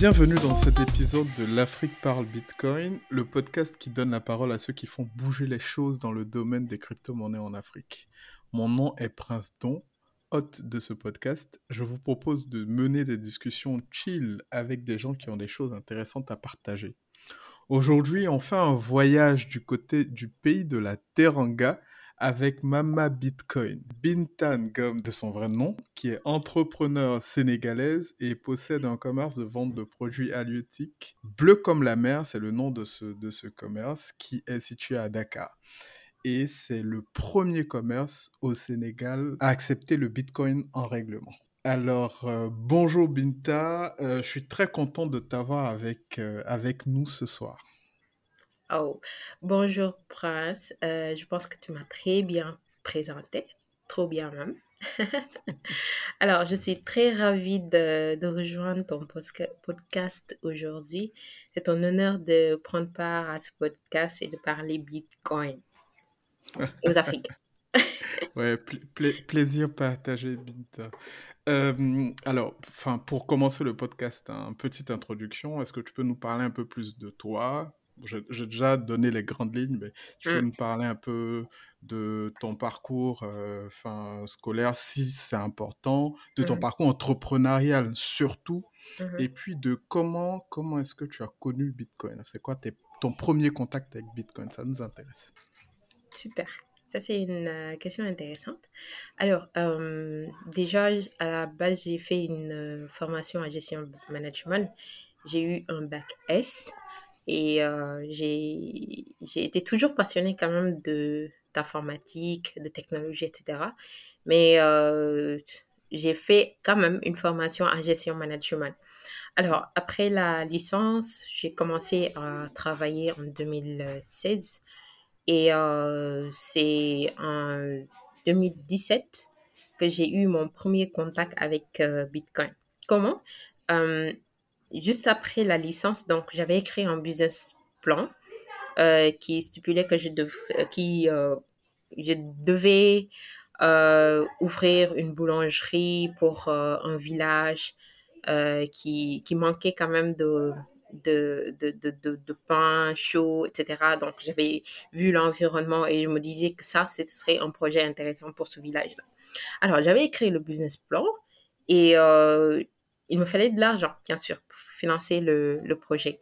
Bienvenue dans cet épisode de L'Afrique parle Bitcoin, le podcast qui donne la parole à ceux qui font bouger les choses dans le domaine des crypto-monnaies en Afrique. Mon nom est Prince Don, hôte de ce podcast. Je vous propose de mener des discussions chill avec des gens qui ont des choses intéressantes à partager. Aujourd'hui, on fait un voyage du côté du pays de la Teranga avec Mama Bitcoin. Bintan Gom de son vrai nom, qui est entrepreneur sénégalaise et possède un commerce de vente de produits halieutiques. Bleu comme la mer, c'est le nom de ce, commerce qui est situé à Dakar. Et c'est le premier commerce au Sénégal à accepter le Bitcoin en règlement. Alors, euh, bonjour Binta, euh, je suis très content de t'avoir avec, euh, avec nous ce soir. Oh, bonjour Prince. Euh, je pense que tu m'as très bien présenté, trop bien même. Alors, je suis très ravie de, de rejoindre ton posca- podcast aujourd'hui. C'est un honneur de prendre part à ce podcast et de parler Bitcoin aux Africains. Ouais, pla- pla- plaisir partagé, Binta. Euh, alors, enfin, pour commencer le podcast, hein, petite introduction. Est-ce que tu peux nous parler un peu plus de toi? J'ai déjà donné les grandes lignes, mais tu peux Mm, nous parler un peu de ton parcours, euh, scolaire, si c'est important, de ton mhm, parcours entrepreneurial surtout, mhm. et puis de comment, comment est-ce que tu as connu Bitcoin? C'est quoi tes- ton premier contact avec Bitcoin? Ça nous intéresse. Super. Ça, c'est une euh, question intéressante. Alors, euh, déjà, à la base, j'ai fait une formation en gestion management. J'ai eu un bac S et euh, j'ai été toujours passionnée quand même de d'informatique, de technologie, etc. Mais j'ai fait quand même une formation en gestion management. Alors, après la licence, j'ai commencé à travailler en 2016 et c'est en 2017 que j'ai eu mon premier contact avec Bitcoin. Comment? Juste après la licence, donc j'avais écrit un business plan euh, qui stipulait que je, euh, euh, devais ouvrir une boulangerie pour un village qui, manquait quand même de, de, pain chaud, etc. Donc, j'avais vu l'environnement et je me disais que ça, ce serait un projet intéressant pour ce village-là. Alors, j'avais écrit le business plan et il me fallait de l'argent, bien sûr, financer le, projet.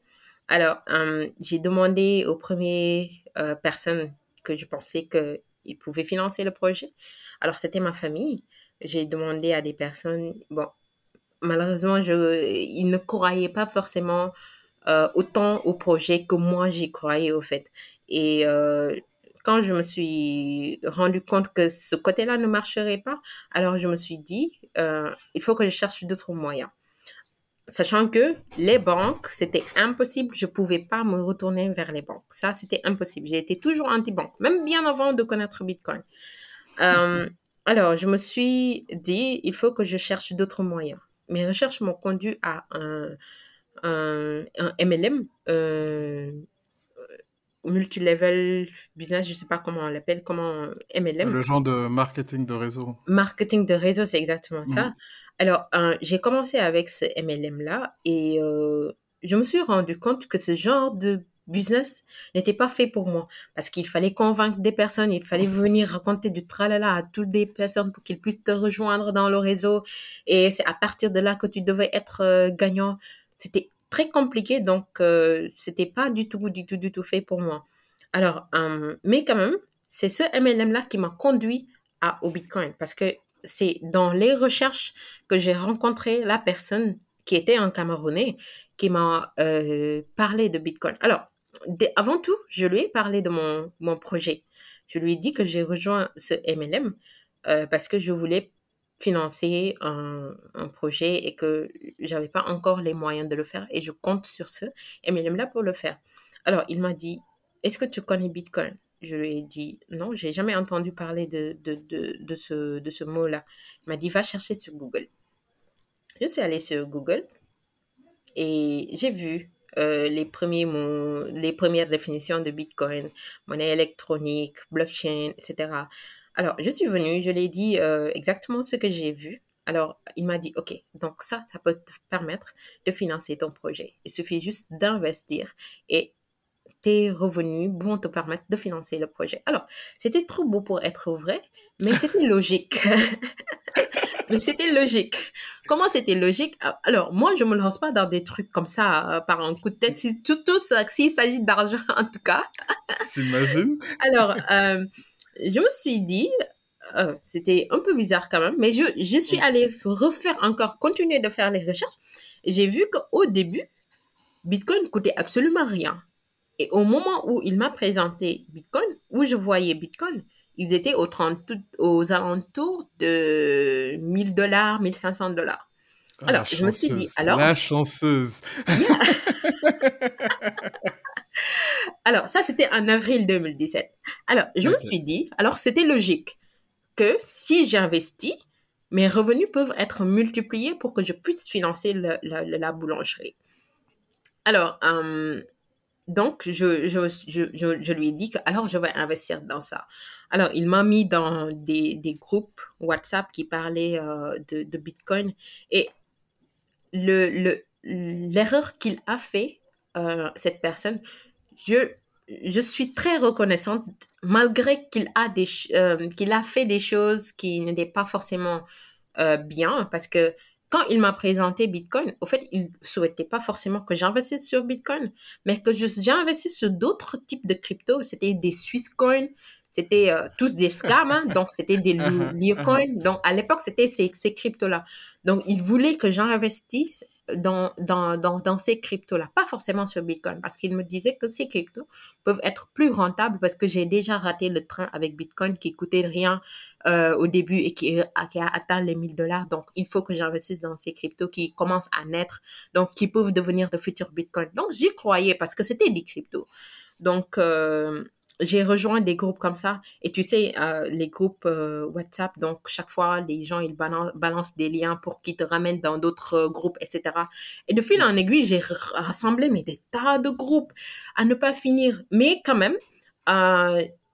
Alors, euh, j'ai demandé aux premières euh, personnes que je pensais qu'ils pouvaient financer le projet. Alors, c'était ma famille. J'ai demandé à des personnes, bon, malheureusement, je, ils ne croyaient pas forcément euh, autant au projet que moi j'y croyais au fait. Et quand je me suis rendu compte que ce côté-là ne marcherait pas, alors je me suis dit, il faut que je cherche d'autres moyens. Sachant que les banques, c'était impossible, je pouvais pas me retourner vers les banques. Ça, c'était impossible. J'ai été toujours anti-banque, même bien avant de connaître Bitcoin. Euh, alors, je me suis dit, il faut que je cherche d'autres moyens. Mes recherches m'ont conduit à un, un, un MLM, euh, multilevel business, je sais pas comment on l'appelle, comment MLM. Le genre de marketing de réseau. Marketing de réseau, c'est exactement ça. Alors, euh, j'ai commencé avec ce MLM-là et euh, je me suis rendu compte que ce genre de business n'était pas fait pour moi parce qu'il fallait convaincre des personnes, il fallait venir raconter du tralala à toutes des personnes pour qu'ils puissent te rejoindre dans le réseau et c'est à partir de là que tu devais être euh, gagnant. C'était très compliqué donc euh, c'était pas du tout, du tout, du tout fait pour moi. Alors, euh, mais quand même, c'est ce MLM-là qui m'a conduit à, au Bitcoin parce que c'est dans les recherches que j'ai rencontré la personne qui était un Camerounais qui m'a euh, parlé de Bitcoin. Alors, avant tout, je lui ai parlé de mon, mon projet. Je lui ai dit que j'ai rejoint ce MLM euh, parce que je voulais financer un, un projet et que j'avais pas encore les moyens de le faire et je compte sur ce MLM-là pour le faire. Alors, il m'a dit, est-ce que tu connais Bitcoin? Je lui ai dit, non, j'ai jamais entendu parler de, de, de, de ce, de ce mot-là. Il m'a dit, va chercher sur Google. Je suis allée sur Google et j'ai vu euh, les premiers mots, les premières définitions de Bitcoin, monnaie électronique, blockchain, etc. Alors, je suis venue, je l'ai dit euh, exactement ce que j'ai vu. Alors, il m'a dit, OK, donc ça, ça peut te permettre de financer ton projet. Il suffit juste d'investir et tes revenus vont te permettre de financer le projet. Alors, c'était trop beau pour être vrai, mais c'était logique. mais c'était logique. Comment c'était logique? Alors, moi, je me lance pas dans des trucs comme ça euh, par un coup de tête, si, tout, tout s'il s'agit d'argent en tout cas. J'imagine. Alors, euh, je me suis dit, euh, c'était un peu bizarre quand même, mais je, je suis allée refaire encore, continuer de faire les recherches. J'ai vu qu'au début, Bitcoin coûtait absolument rien. Et au moment où il m'a présenté Bitcoin, où je voyais Bitcoin, il était aux, 30, aux alentours de 1000 dollars, 1500 dollars. Ah, alors, je me suis dit, alors. La chanceuse. alors, ça, c'était en avril 2017. Alors, je me suis dit, alors, c'était logique que si j'investis, mes revenus peuvent être multipliés pour que je puisse financer la boulangerie. Alors, euh, donc, je, je, je, je, lui ai dit que alors je vais investir dans ça. Alors, il m'a mis dans des, des, groupes WhatsApp qui parlaient euh, de, Bitcoin. Et l'erreur le, qu'il a fait, euh, cette personne, je, je suis très reconnaissante, malgré qu'il a, des, euh, qu'il a fait des choses qui n'étaient pas forcément bien, parce que quand il m'a présenté Bitcoin, au fait, il souhaitait pas forcément que j'investisse sur Bitcoin, mais que j'investisse sur d'autres types de crypto. C'était des Swiss coins, c'était euh, tous des scams, hein. donc c'était des Liucoin. Donc à l'époque, c'était ces, ces cryptos-là. Donc il voulait que j'investisse dans, dans, dans, ces cryptos-là, pas forcément sur Bitcoin, parce qu'il me disait que ces cryptos peuvent être plus rentables parce que j'ai déjà raté le train avec Bitcoin qui coûtait rien euh, au début et qui, qui, a atteint les 1000 dollars. Donc, il faut que j'investisse dans ces cryptos qui commencent à naître, donc qui peuvent devenir de futurs Bitcoin. Donc, j'y croyais parce que c'était des cryptos. Donc, euh, j'ai rejoint des groupes comme ça. Et tu sais, euh, les groupes euh, WhatsApp, donc chaque fois, les gens, ils balancent, des liens pour qu'ils te ramènent dans d'autres euh, groupes, etc. Et de fil en aiguille, j'ai rassemblé mais des tas de groupes à ne pas finir. Mais quand même,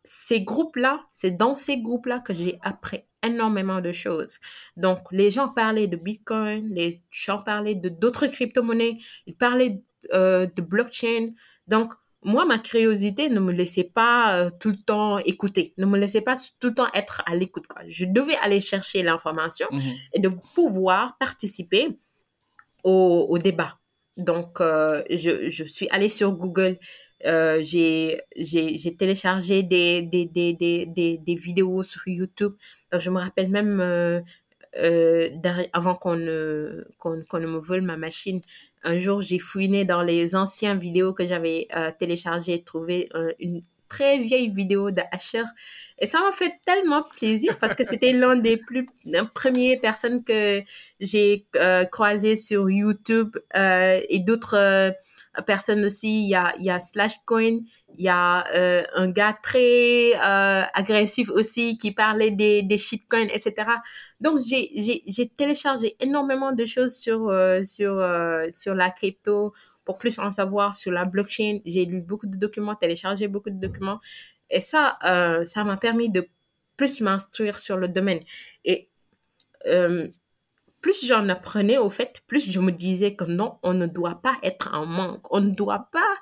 ces groupes-là, c'est dans ces groupes-là que j'ai appris énormément de choses. Donc, les gens parlaient de Bitcoin, les gens parlaient de d'autres crypto-monnaies, ils parlaient de blockchain. Donc, moi, ma curiosité ne me laissait pas euh, tout le temps écouter, ne me laissait pas tout le temps être à l'écoute. Je devais aller chercher l'information mmh et de pouvoir participer au, au débat. Donc, euh, je, je, suis allée sur Google, euh, j'ai téléchargé des, des, des, des, des, vidéos sur YouTube. je me rappelle même, avant qu'on ne me vole ma machine, un jour, j'ai fouiné dans les anciennes vidéos que j'avais euh, téléchargées trouvé euh, une très vieille vidéo de Asher. Et ça m'a fait tellement plaisir parce que c'était l'un des plus premières personnes que j'ai euh, croisé sur YouTube euh, et d'autres personnes aussi. Il il y a Slashcoin, il y a euh, un gars très euh, agressif aussi qui parlait des, des shitcoins, etc. Donc, j'ai, téléchargé énormément de choses sur, euh, sur, sur la crypto pour plus en savoir sur la blockchain. J'ai lu beaucoup de documents, téléchargé beaucoup de documents. Et ça, ça m'a permis de plus m'instruire sur le domaine. Et plus j'en apprenais, au fait, plus je me disais que non, on ne doit pas être en manque. On ne doit pas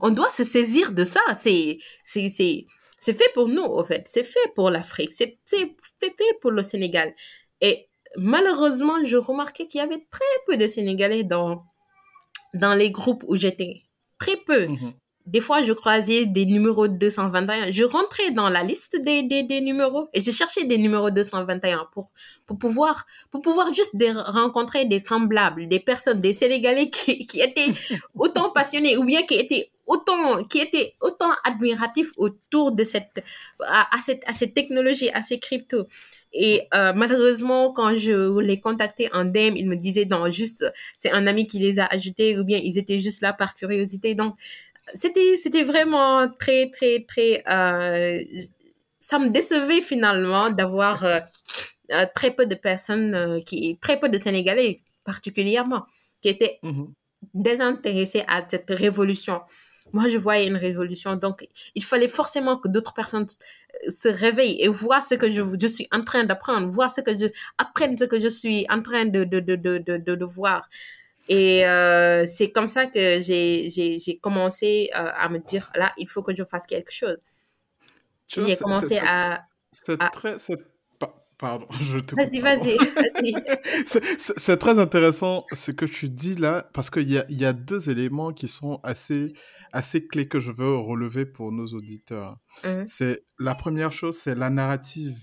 on doit se saisir de ça. C'est, c'est, c'est, fait pour nous, au fait. C'est fait pour l'Afrique. C'est, c'est fait pour le Sénégal. Et malheureusement, je remarquais qu'il y avait très peu de Sénégalais dans, dans les groupes où j'étais. Très peu. Mhm des fois, je croisais des numéros 221. Je rentrais dans la liste des, des, des numéros et je cherchais des numéros 221 pour, pour pouvoir, pour pouvoir juste rencontrer des semblables, des personnes, des Sénégalais qui, qui étaient autant passionnés ou bien qui étaient autant, qui étaient autant admiratifs autour de cette, à, à cette, à cette technologie, à ces cryptos. Et euh, malheureusement, quand je les contactais en DM, ils me disaient non, juste c'est un ami qui les a ajoutés ou bien ils étaient juste là par curiosité. Donc c'était c'était vraiment très très très euh, ça me décevait finalement d'avoir euh, euh, très peu de personnes qui très peu de Sénégalais particulièrement qui étaient mmh désintéressés à cette révolution moi, je voyais une révolution. Donc, il fallait forcément que d'autres personnes se réveillent et voient ce que je, je suis en train d'apprendre, voir ce que je, apprennent ce que je suis en train de, de, de, de, de, de voir. Et euh, c'est comme ça que j'ai, commencé euh, à me dire, là, il faut que je fasse quelque chose. J'ai commencé à... C'est très... Pardon, je te Vas-y, vas-y, vas-y. c'est très intéressant ce que tu dis là, parce qu'il y a, y a deux éléments qui sont assez, assez clés que je veux relever pour nos auditeurs. Mmh. C'est La première chose, c'est la narrative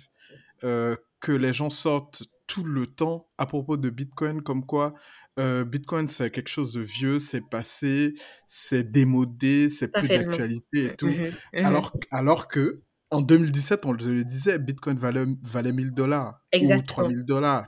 euh, que les gens sortent tout le temps à propos de Bitcoin, comme quoi euh, Bitcoin, c'est quelque chose de vieux, c'est passé, c'est démodé, c'est plus d'actualité et tout. Mmh mmh alors, alors que en 2017, on le disait, Bitcoin valait, valait 1000 dollars ou 3000 dollars.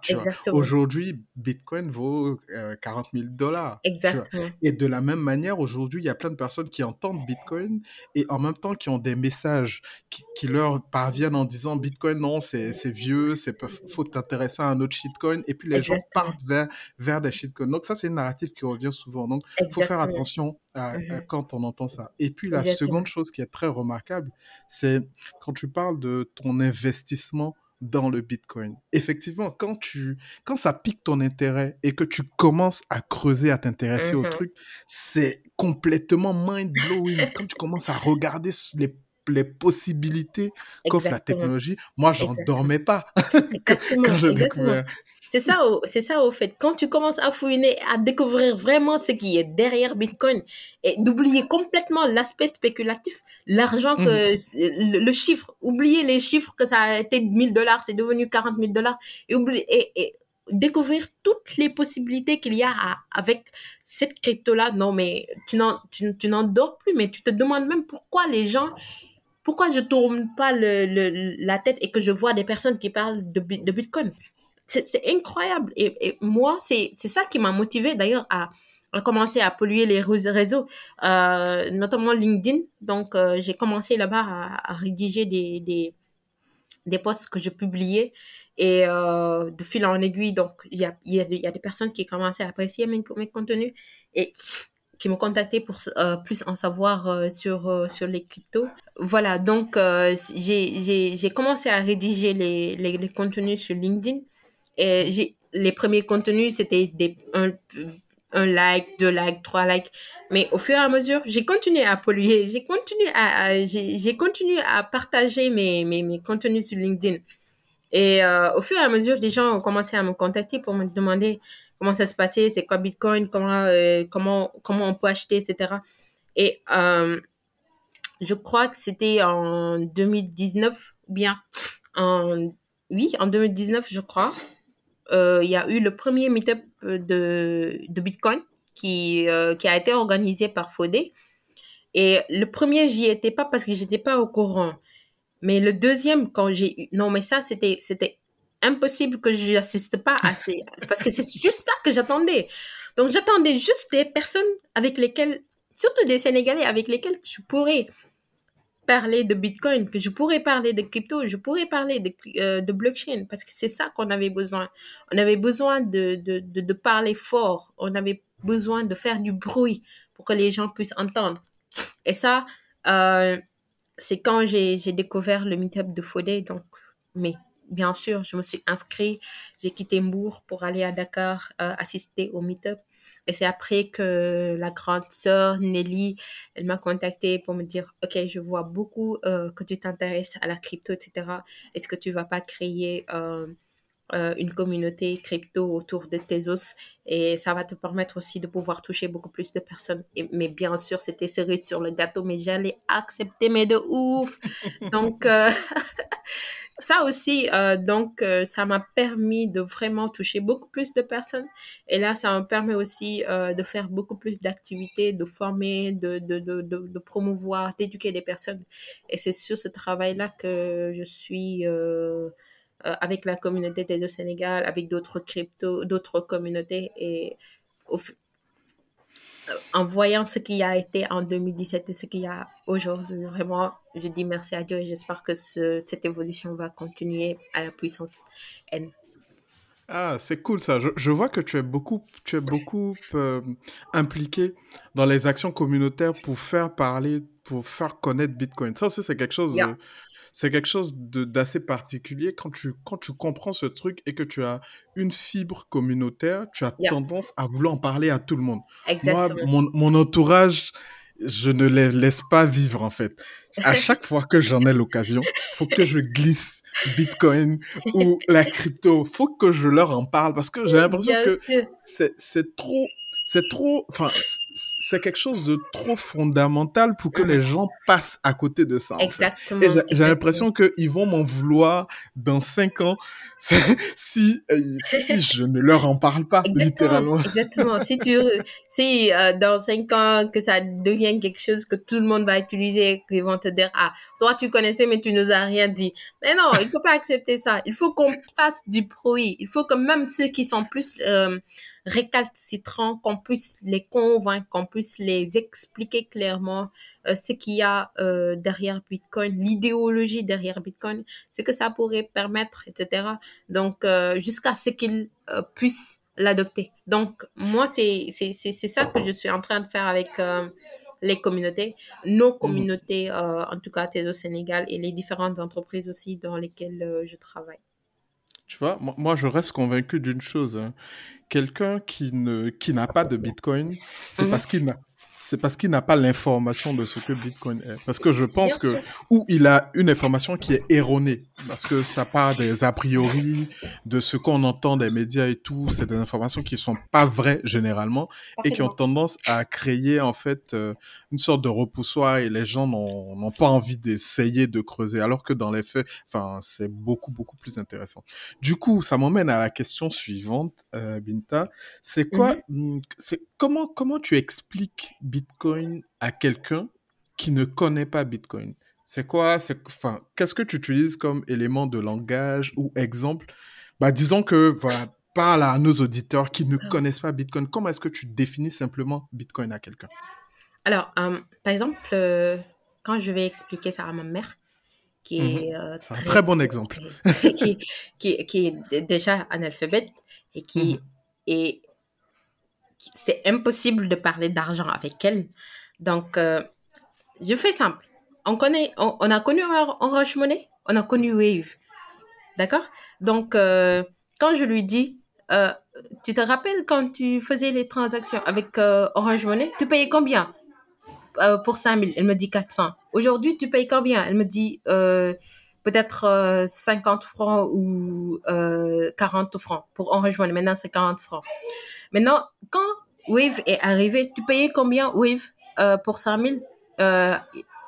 Aujourd'hui, Bitcoin vaut 40 000 dollars. Exactement. Et de la même manière, aujourd'hui, il y a plein de personnes qui entendent Bitcoin et en même temps qui ont des messages qui, qui leur parviennent en disant Bitcoin, non, c'est vieux, c'est faut t'intéresser à un autre shitcoin. Et puis les gens partent vers, vers des shitcoins. Donc ça, c'est une narrative qui revient souvent. Donc il faut faire attention à, Mmh quand on entend ça. Et puis la seconde chose qui est très remarquable, c'est quand tu parles de ton investissement dans le Bitcoin. Effectivement, quand, tu, quand ça pique ton intérêt et que tu commences à creuser, à t'intéresser au Mmh truc, c'est complètement mind-blowing. quand tu commences à regarder les, les possibilités qu'offre la technologie, moi, j'en dormais pas quand j'ai exactement. C'est ça, au- c'est ça au fait. Quand tu commences à fouiner, à découvrir vraiment ce qui est derrière Bitcoin et d'oublier complètement l'aspect spéculatif, l'argent Mhm. que, le, le chiffre, oublier les chiffres que ça a été 1000 dollars, c'est devenu 40 000 dollars et oublier, et, et découvrir toutes les possibilités qu'il y a à- avec cette crypto-là. Non, mais tu n'en, tu, tu n'en dors plus, mais tu te demandes même pourquoi les gens pourquoi je tourne pas le, le- la tête et que je vois des personnes qui parlent de Bitcoin c'est incroyable. Et, moi, c'est ça qui m'a motivé d'ailleurs à, commencer à polluer les réseaux, euh, notamment LinkedIn. Donc, euh, j'ai commencé là-bas à, rédiger des, des, posts que je publiais. Et euh, de fil en aiguille, donc, il y a, y, a, des- personnes qui commençaient à apprécier mes, mes contenus et qui m'ont contacté pour plus en savoir sur, sur les cryptos. Voilà, donc j'ai commencé à rédiger les, les contenus sur LinkedIn. Les premiers contenus, c'était des un, like, deux likes, trois likes. Mais au fur et à mesure, j'ai continué à polluer, j'ai continué à, j'ai continué à partager mes, mes, contenus sur LinkedIn. Et euh, au fur et à mesure, des gens ont commencé à me contacter pour me demander comment ça se passait, c'est quoi Bitcoin, comment, euh, comment, comment on peut acheter, etc. Et euh, je crois que c'était en 2019, ou bien en, oui, en 2019, je crois. Euh, Il y a eu le premier meet-up de, de Bitcoin qui, euh, qui a été organisé par Fodé. Et le premier, j'y étais pas parce que j'étais pas au courant. Mais le deuxième, quand j'ai eu... Non, mais ça, c'était, c'était impossible que je n'assiste pas à ces... Parce que c'est juste ça que j'attendais. Donc, j'attendais juste des personnes avec lesquelles, surtout des Sénégalais avec lesquels je pourrais parler de Bitcoin, que je pourrais parler de crypto, je pourrais parler de, euh, blockchain, parce que c'est ça qu'on avait besoin. On avait besoin de, de, de, parler fort, on avait besoin de faire du bruit pour que les gens puissent entendre. Et ça, euh, c'est quand j'ai j'ai découvert le meetup de Fodé. Donc, mais bien sûr, je me suis inscrite. J'ai quitté Mbourg pour aller à Dakar euh, assister au meetup. Et c'est après que la grande sœur Nelly, elle m'a contacté pour me dire, OK, je vois beaucoup euh, que tu t'intéresses à la crypto, etc. Est-ce que tu vas pas créer euh, euh, une communauté crypto autour de tes os et ça va te permettre aussi de pouvoir toucher beaucoup plus de personnes. Et, mais bien sûr, c'était cerise sur le gâteau, mais j'allais accepter, mais de ouf. Donc, euh, ça aussi, euh, donc, ça m'a permis de vraiment toucher beaucoup plus de personnes. Et là, ça me permet aussi de faire beaucoup plus d'activités, de former, de, de, de, promouvoir, d'éduquer des personnes. Et c'est sur ce travail-là que je suis avec la communauté des deux Sénégal, avec d'autres crypto, d'autres communautés. Et au, en voyant ce qui a été en 2017 et ce qu'il y a aujourd'hui, vraiment, je dis merci à Dieu et j'espère que ce, cette évolution va continuer à la puissance N. Ah, c'est cool ça. Je, je vois que tu es beaucoup, tu es beaucoup euh, impliqué dans les actions communautaires pour faire parler, pour faire connaître Bitcoin. Ça aussi, c'est quelque chose, Yeah, c'est quelque chose de d'assez particulier quand tu, quand tu comprends ce truc et que tu as une fibre communautaire, tu as yeah, tendance à vouloir en parler à tout le monde. Moi, exactement. mon, mon entourage, je ne les laisse pas vivre en fait. À chaque fois que j'en ai l'occasion, faut que je glisse Bitcoin ou la crypto. Faut que je leur en parle parce que j'ai l'impression que c'est trop, c'est trop, enfin, c'est quelque chose de trop fondamental pour que les gens passent à côté de ça, en fait. Et Exactement, j'ai l'impression qu'ils vont m'en vouloir dans cinq ans si, si je ne leur en parle pas, Exactement, littéralement. exactement. Si tu, si euh, dans cinq ans que ça devient quelque chose que tout le monde va utiliser, qu'ils vont te dire ah toi tu connaissais mais tu nous as rien dit. Mais non, il faut pas accepter ça. Il faut qu'on fasse du bruit. Il faut que même ceux qui sont plus euh, récalcitrants, qu'on puisse les convaincre, qu'on puisse les expliquer clairement euh, ce qu'il y a euh, derrière Bitcoin, l'idéologie derrière Bitcoin, ce que ça pourrait permettre, etc. Donc euh, jusqu'à ce qu'ils puissent l'adopter. Donc, moi, c'est ça que je suis en train de faire avec les communautés, nos Mhm. communautés, euh, en tout cas TEDO Sénégal, et les différentes entreprises aussi dans lesquelles euh, je travaille. Tu vois, moi, moi, je reste convaincu d'une chose. hein. Quelqu'un qui ne, qui n'a pas de Bitcoin, c'est Mhm. parce qu'il n'a, c'est parce qu'il n'a pas l'information de ce que Bitcoin est. Parce que je pense que, ou il a une information qui est erronée, parce que ça part des a priori, de ce qu'on entend des médias et tout, c'est des informations qui sont pas vraies généralement, et qui ont tendance à créer, en fait, euh, une sorte de repoussoir, et les gens n'ont, n'ont pas envie d'essayer de creuser, alors que dans les faits, enfin, c'est beaucoup, beaucoup plus intéressant. Du coup, ça m'emmène à la question suivante, euh, Binta. C'est quoi, Mhm. hum, c'est comment, comment tu expliques Bitcoin à quelqu'un qui ne connaît pas Bitcoin? C'est quoi, enfin, qu'est-ce que tu utilises comme élément de langage ou exemple? Bah, disons que, voilà, parle à nos auditeurs qui ne connaissent pas Bitcoin. Comment est-ce que tu définis simplement Bitcoin à quelqu'un? Alors, euh, par exemple, euh, quand je vais expliquer ça à ma mère, qui Mhm. est euh, C'est un très, très bon exemple. très- qui, qui, qui est déjà analphabète et qui Mhm. est, c'est impossible de parler d'argent avec elle. Donc, euh, je fais simple. On connaît, on, a connu Or- Orange Money, on a connu Wave, d'accord? Donc, euh, quand je lui dis, euh, tu te rappelles quand tu faisais les transactions avec Orange Money, tu payais combien? pour 5000, elle me dit 400. Aujourd'hui, tu payes combien? Elle me dit peut-être euh, 50 francs ou euh, 40 francs pour Orange Money. Maintenant, c'est 40 francs. Maintenant, quand Wave est arrivé, tu payais combien Wave euh, pour 5000 euh,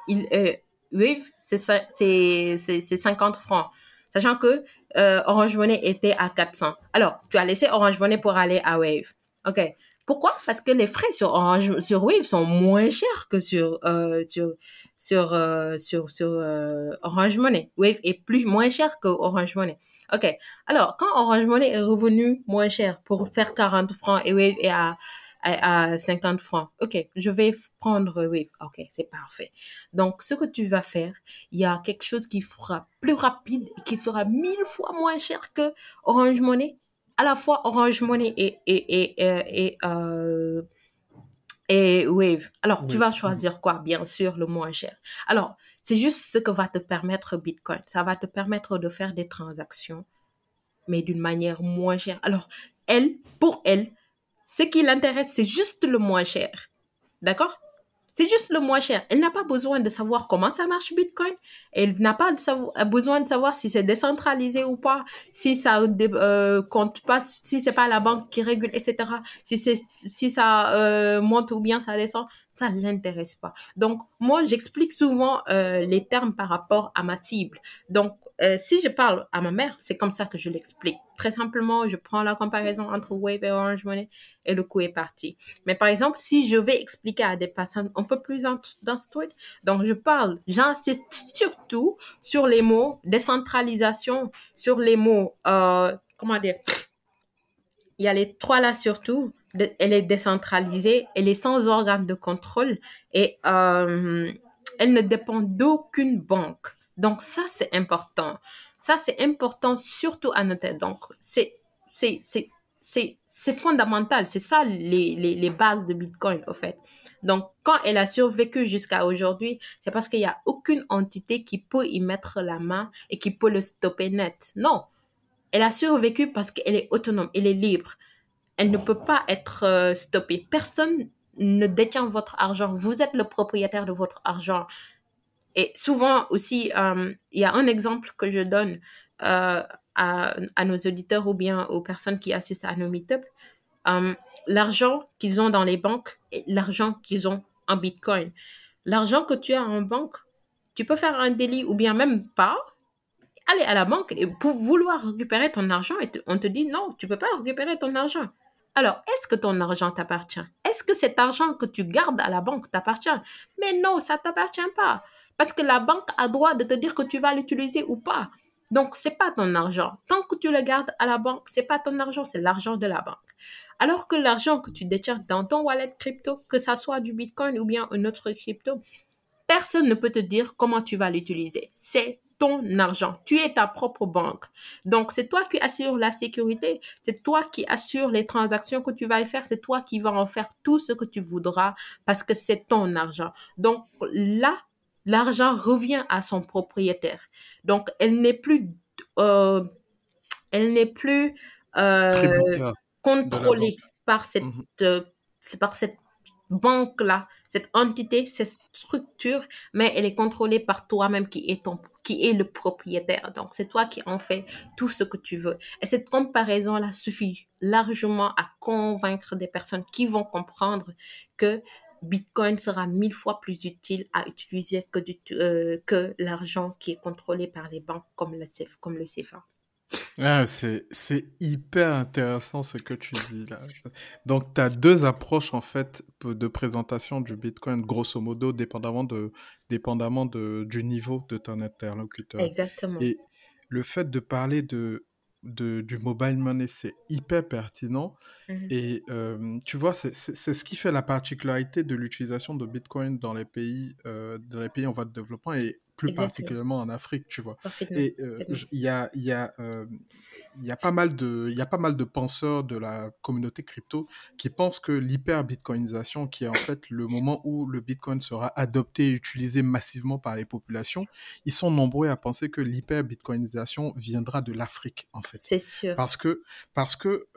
il, euh, Wave, c'est cin- c'est c'est- c'est 50 francs. Sachant que euh, Orange Money était à 400. Alors, tu as laissé Orange Money pour aller à Wave. OK. Pourquoi? Parce que les frais sur Orange, sur Wave sont moins chers que sur, euh, sur, sur, sur, sur Orange Money. Wave est plus, moins cher que Orange Money. OK. Alors, quand Orange Money est revenu moins cher pour faire 40 francs et Wave à 50 francs, OK, je vais prendre Wave. OK, c'est parfait. Donc, ce que tu vas faire, il y a quelque chose qui fera plus rapide et qui fera mille fois moins cher que Orange Money. À la fois Orange Money et, et, et, et, et, euh, et Wave. Alors, tu vas choisir quoi? Bien sûr, le moins cher. Alors, c'est juste ce que va te permettre Bitcoin. Ça va te permettre de faire des transactions, mais d'une manière moins chère. Alors, elle, pour elle, ce qui l'intéresse, c'est juste le moins cher. D'accord? C'est juste le moins cher. Elle n'a pas besoin de savoir comment ça marche Bitcoin. Elle n'a pas savo- besoin de savoir si c'est décentralisé ou pas, si ça euh, compte pas, si c'est pas la banque qui régule, etc. Si c'est si ça euh, monte ou bien ça descend, ça l'intéresse pas. Donc moi j'explique souvent euh, les termes par rapport à ma cible. Donc euh, si je parle à ma mère, c'est comme ça que je l'explique. Très simplement, je prends la comparaison entre Wave et Orange Money et le coup est parti. Mais par exemple, si je vais expliquer à des personnes un peu plus d'instruites, donc je parle, j'insiste surtout sur les mots décentralisation, sur les mots, euh, comment dire, il y a les trois là surtout. Elle est décentralisée, elle est sans organe de contrôle et euh, elle ne dépend d'aucune banque. Donc ça, c'est important. Ça, c'est important surtout à noter. Donc, c'est c'est, c'est, c'est, fondamental. C'est ça les, les, les bases de Bitcoin, au fait. Donc, quand elle a survécu jusqu'à aujourd'hui, c'est parce qu'il n'y a aucune entité qui peut y mettre la main et qui peut le stopper net. Non. Elle a survécu parce qu'elle est autonome, elle est libre. Elle ne peut pas être euh, stoppée. Personne ne détient votre argent. Vous êtes le propriétaire de votre argent. Et souvent aussi, euh, il y a un exemple que je donne euh, à, nos auditeurs ou bien aux personnes qui assistent à nos meet euh, l'argent qu'ils ont dans les banques et l'argent qu'ils ont en Bitcoin. L'argent que tu as en banque, tu peux faire un délit ou bien même pas. Aller à la banque et pour vouloir récupérer ton argent, et on te dit non, tu peux pas récupérer ton argent. Alors, est-ce que ton argent t'appartient? Est-ce que cet argent que tu gardes à la banque t'appartient? Mais non, ça t'appartient pas. Parce que la banque a droit de te dire que tu vas l'utiliser ou pas. Donc, c'est pas ton argent. Tant que tu le gardes à la banque, c'est pas ton argent, c'est l'argent de la banque. Alors que l'argent que tu détiens dans ton wallet crypto, que ça soit du Bitcoin ou bien un autre crypto, personne ne peut te dire comment tu vas l'utiliser. C'est ton argent. Tu es ta propre banque. Donc, c'est toi qui assures la sécurité. C'est toi qui assures les transactions que tu vas y faire. C'est toi qui vas en faire tout ce que tu voudras parce que c'est ton argent. Donc, là, l'argent revient à son propriétaire. Donc, elle n'est plus, euh, elle n'est plus euh, contrôlée par cette, mmh euh, par cette banque-là, cette entité, cette structure, mais elle est contrôlée par toi-même qui est ton, qui est le propriétaire. Donc, c'est toi qui en fais tout ce que tu veux. Et cette comparaison-là suffit largement à convaincre des personnes qui vont comprendre que Bitcoin sera mille fois plus utile à utiliser que, euh, que l'argent qui est contrôlé par les banques comme le, comme le CFA. Ah, c'est, c'est hyper intéressant ce que tu dis là. Donc, tu as deux approches en fait de présentation du Bitcoin, grosso modo, dépendamment, de, dépendamment de, du niveau de ton interlocuteur. Exactement. Et le fait de parler de, de, du mobile money, c'est hyper pertinent. Mmh Et tu vois, c'est ce qui fait la particularité de l'utilisation de Bitcoin dans les pays, dans les pays en voie de développement et plus particulièrement en Afrique, tu vois. Et il y a, y, a, y, a pas mal de, y a pas mal de penseurs de la communauté crypto qui pensent que l'hyper-bitcoinisation, qui est en fait le moment où le Bitcoin sera adopté et utilisé massivement par les populations, ils sont nombreux à penser que l'hyper-bitcoinisation viendra de l'Afrique, en fait. C'est sûr. Parce que, parce que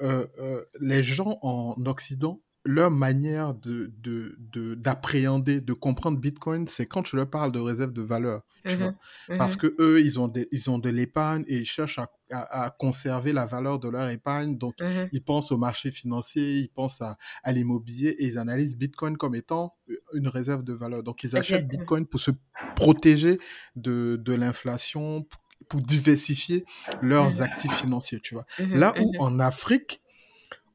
les gens en Occident leur manière de, de, d'appréhender, de, comprendre Bitcoin, c'est quand je leur parle de réserve de valeur, tu mmh vois? Mmh Parce que eux, ils ont, des, ils ont de l'épargne et ils cherchent à, à, conserver la valeur de leur épargne. Donc, mmh ils pensent au marché financier, ils pensent à, à l'immobilier et ils analysent Bitcoin comme étant une réserve de valeur. Donc, ils achètent Bitcoin pour se protéger de, de l'inflation, pour, pour diversifier leurs actifs financiers, tu vois? Là où en Afrique,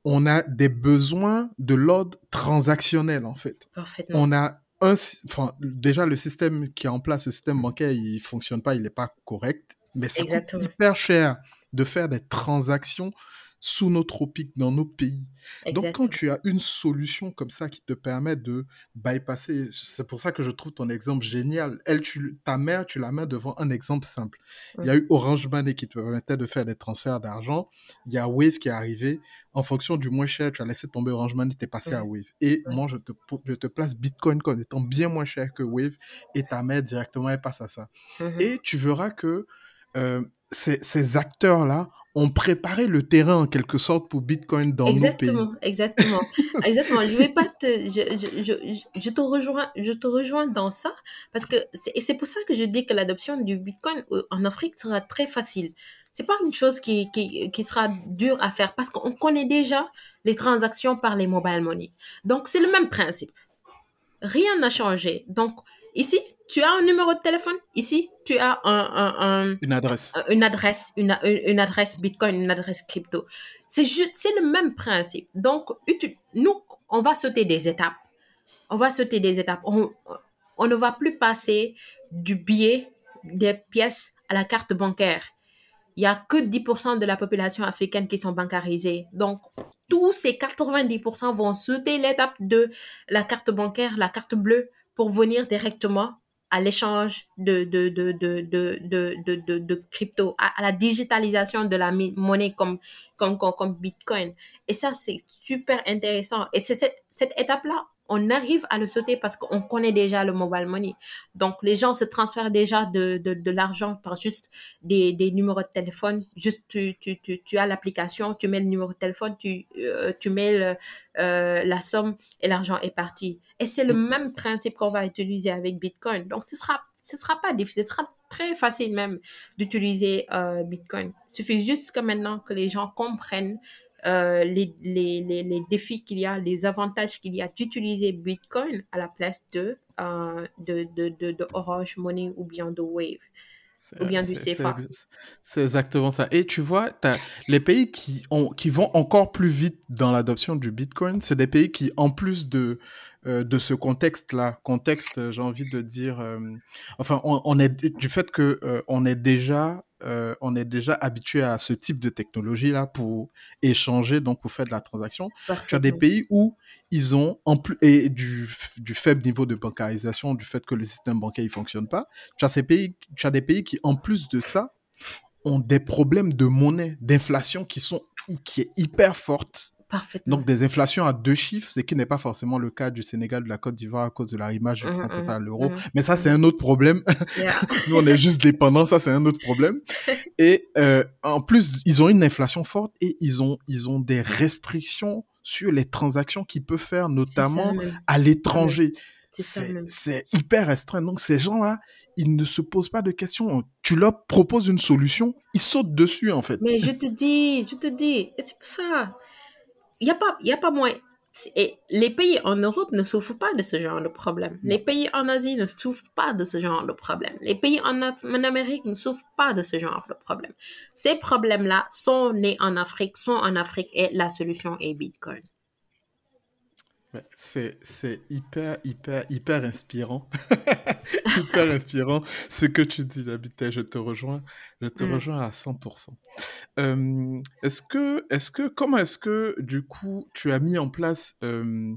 on a des besoins de l'ordre transactionnel, en fait. Parfaitement. On a un, enfin, déjà, le système qui est en place, le système bancaire, il fonctionne pas, il n'est pas correct, mais coûte hyper cher de faire des transactions sous nos tropiques, dans nos pays. Donc, quand tu as une solution comme ça qui te permet de bypasser, c'est pour ça que je trouve ton exemple génial. Elle, tu, ta mère, tu la mets devant un exemple simple. Il y a eu Orange Money qui te permettait de faire des transferts d'argent. Il y a Wave qui est arrivé. En fonction du moins cher, tu as laissé tomber Orange Money, tu es passé à Wave. Et moi, je te, je te place Bitcoin comme étant bien moins cher que Wave. Et ta mère, directement, elle passe à ça. Mmh et tu verras que euh, ces, ces acteurs-là ont préparé le terrain en quelque sorte pour Bitcoin dans nos pays. Exactement, exactement. Je vais pas te, je, je, je, je, te rejoins, je te rejoins dans ça parce que et c'est pour ça que je dis que l'adoption du Bitcoin euh, en Afrique sera très facile. C'est pas une chose qui, qui, qui sera dure à faire parce qu'on connaît déjà les transactions par les mobile money. Donc c'est le même principe. Rien n'a changé. Donc Ici, tu as un numéro de téléphone? Ici, tu as un, une adresse. Une adresse, une, une, adresse Bitcoin, une adresse crypto. C'est juste, c'est le même principe. Donc, nous, on va sauter des étapes. On va sauter des étapes. On, on ne va plus passer du billet, des pièces à la carte bancaire. Il y a que 10% de la population africaine qui sont bancarisées. Donc, tous ces 90% vont sauter l'étape de la carte bancaire, la carte bleue, pour venir directement à l'échange de, de, de, de, de crypto, à, la digitalisation de la monnaie comme, comme, comme, comme Bitcoin. Et ça, c'est super intéressant. Et c'est cette, cette étape-là, on arrive à le sauter parce qu'on connaît déjà le mobile money. Donc, les gens se transfèrent déjà de, de, de l'argent par juste des, des numéros de téléphone. Juste, tu, tu, tu, tu as l'application, tu mets le numéro de téléphone, tu, euh, tu mets le, euh, la somme et l'argent est parti. Et c'est le mm. même principe qu'on va utiliser avec Bitcoin. Donc, ce sera, ce sera pas difficile, ce sera très facile même d'utiliser euh, Bitcoin. Il suffit juste que maintenant que les gens comprennent euh, les, les, les, les, défis qu'il y a, les avantages qu'il y a d'utiliser Bitcoin à la place de, euh, de, de, de, de, Orange Money ou bien de Wave. Ou bien du CFA. C'est exactement ça. Et tu vois, as les pays qui, ont, qui vont encore plus vite dans l'adoption du Bitcoin, c'est des pays qui, en plus de, euh, de ce contexte-là, contexte, j'ai envie de dire, enfin, on, on, est du fait que on est déjà euh, on est déjà habitué à ce type de technologie-là pour échanger, donc pour faire de la transaction. Tu as des pays où ils ont, en plus, et du, faible niveau de bancarisation, du fait que le système bancaire ne fonctionne pas, tu as, ces pays, tu as des pays qui, en plus de ça, ont des problèmes de monnaie, d'inflation qui sont qui est hyper forte donc des inflations à deux chiffres, ce qui n'est pas forcément le cas du Sénégal, de la Côte d'Ivoire à cause de l'arrimage du mmh, franc CFA à mmh, l'euro. Mmh, Mais ça, c'est un autre problème. Nous, on est juste dépendants, ça, c'est un autre problème. Et euh, en plus, ils ont une inflation forte et ils ont, ils ont des restrictions sur les transactions qu'ils peuvent faire, notamment à l'étranger. C'est hyper restreint. Donc ces gens-là, ils ne se posent pas de questions. Tu leur proposes une solution, ils sautent dessus en fait. Mais je te dis, je te dis, c'est pour ça il n'y a pas, y a pas moins. Et les pays en Europe ne souffrent pas de ce genre de problème. Les pays en Asie ne souffrent pas de ce genre de problème. Les pays en, en Amérique ne souffrent pas de ce genre de problème. Ces problèmes-là sont nés en Afrique, sont en Afrique et la solution est Bitcoin. C'est, c'est hyper, hyper, hyper inspirant. hyper inspirant ce que tu dis, David. Je te rejoins, je te mm. rejoins à 100%. est-ce que, est-ce que, comment est-ce que, du coup, tu as mis en place euh,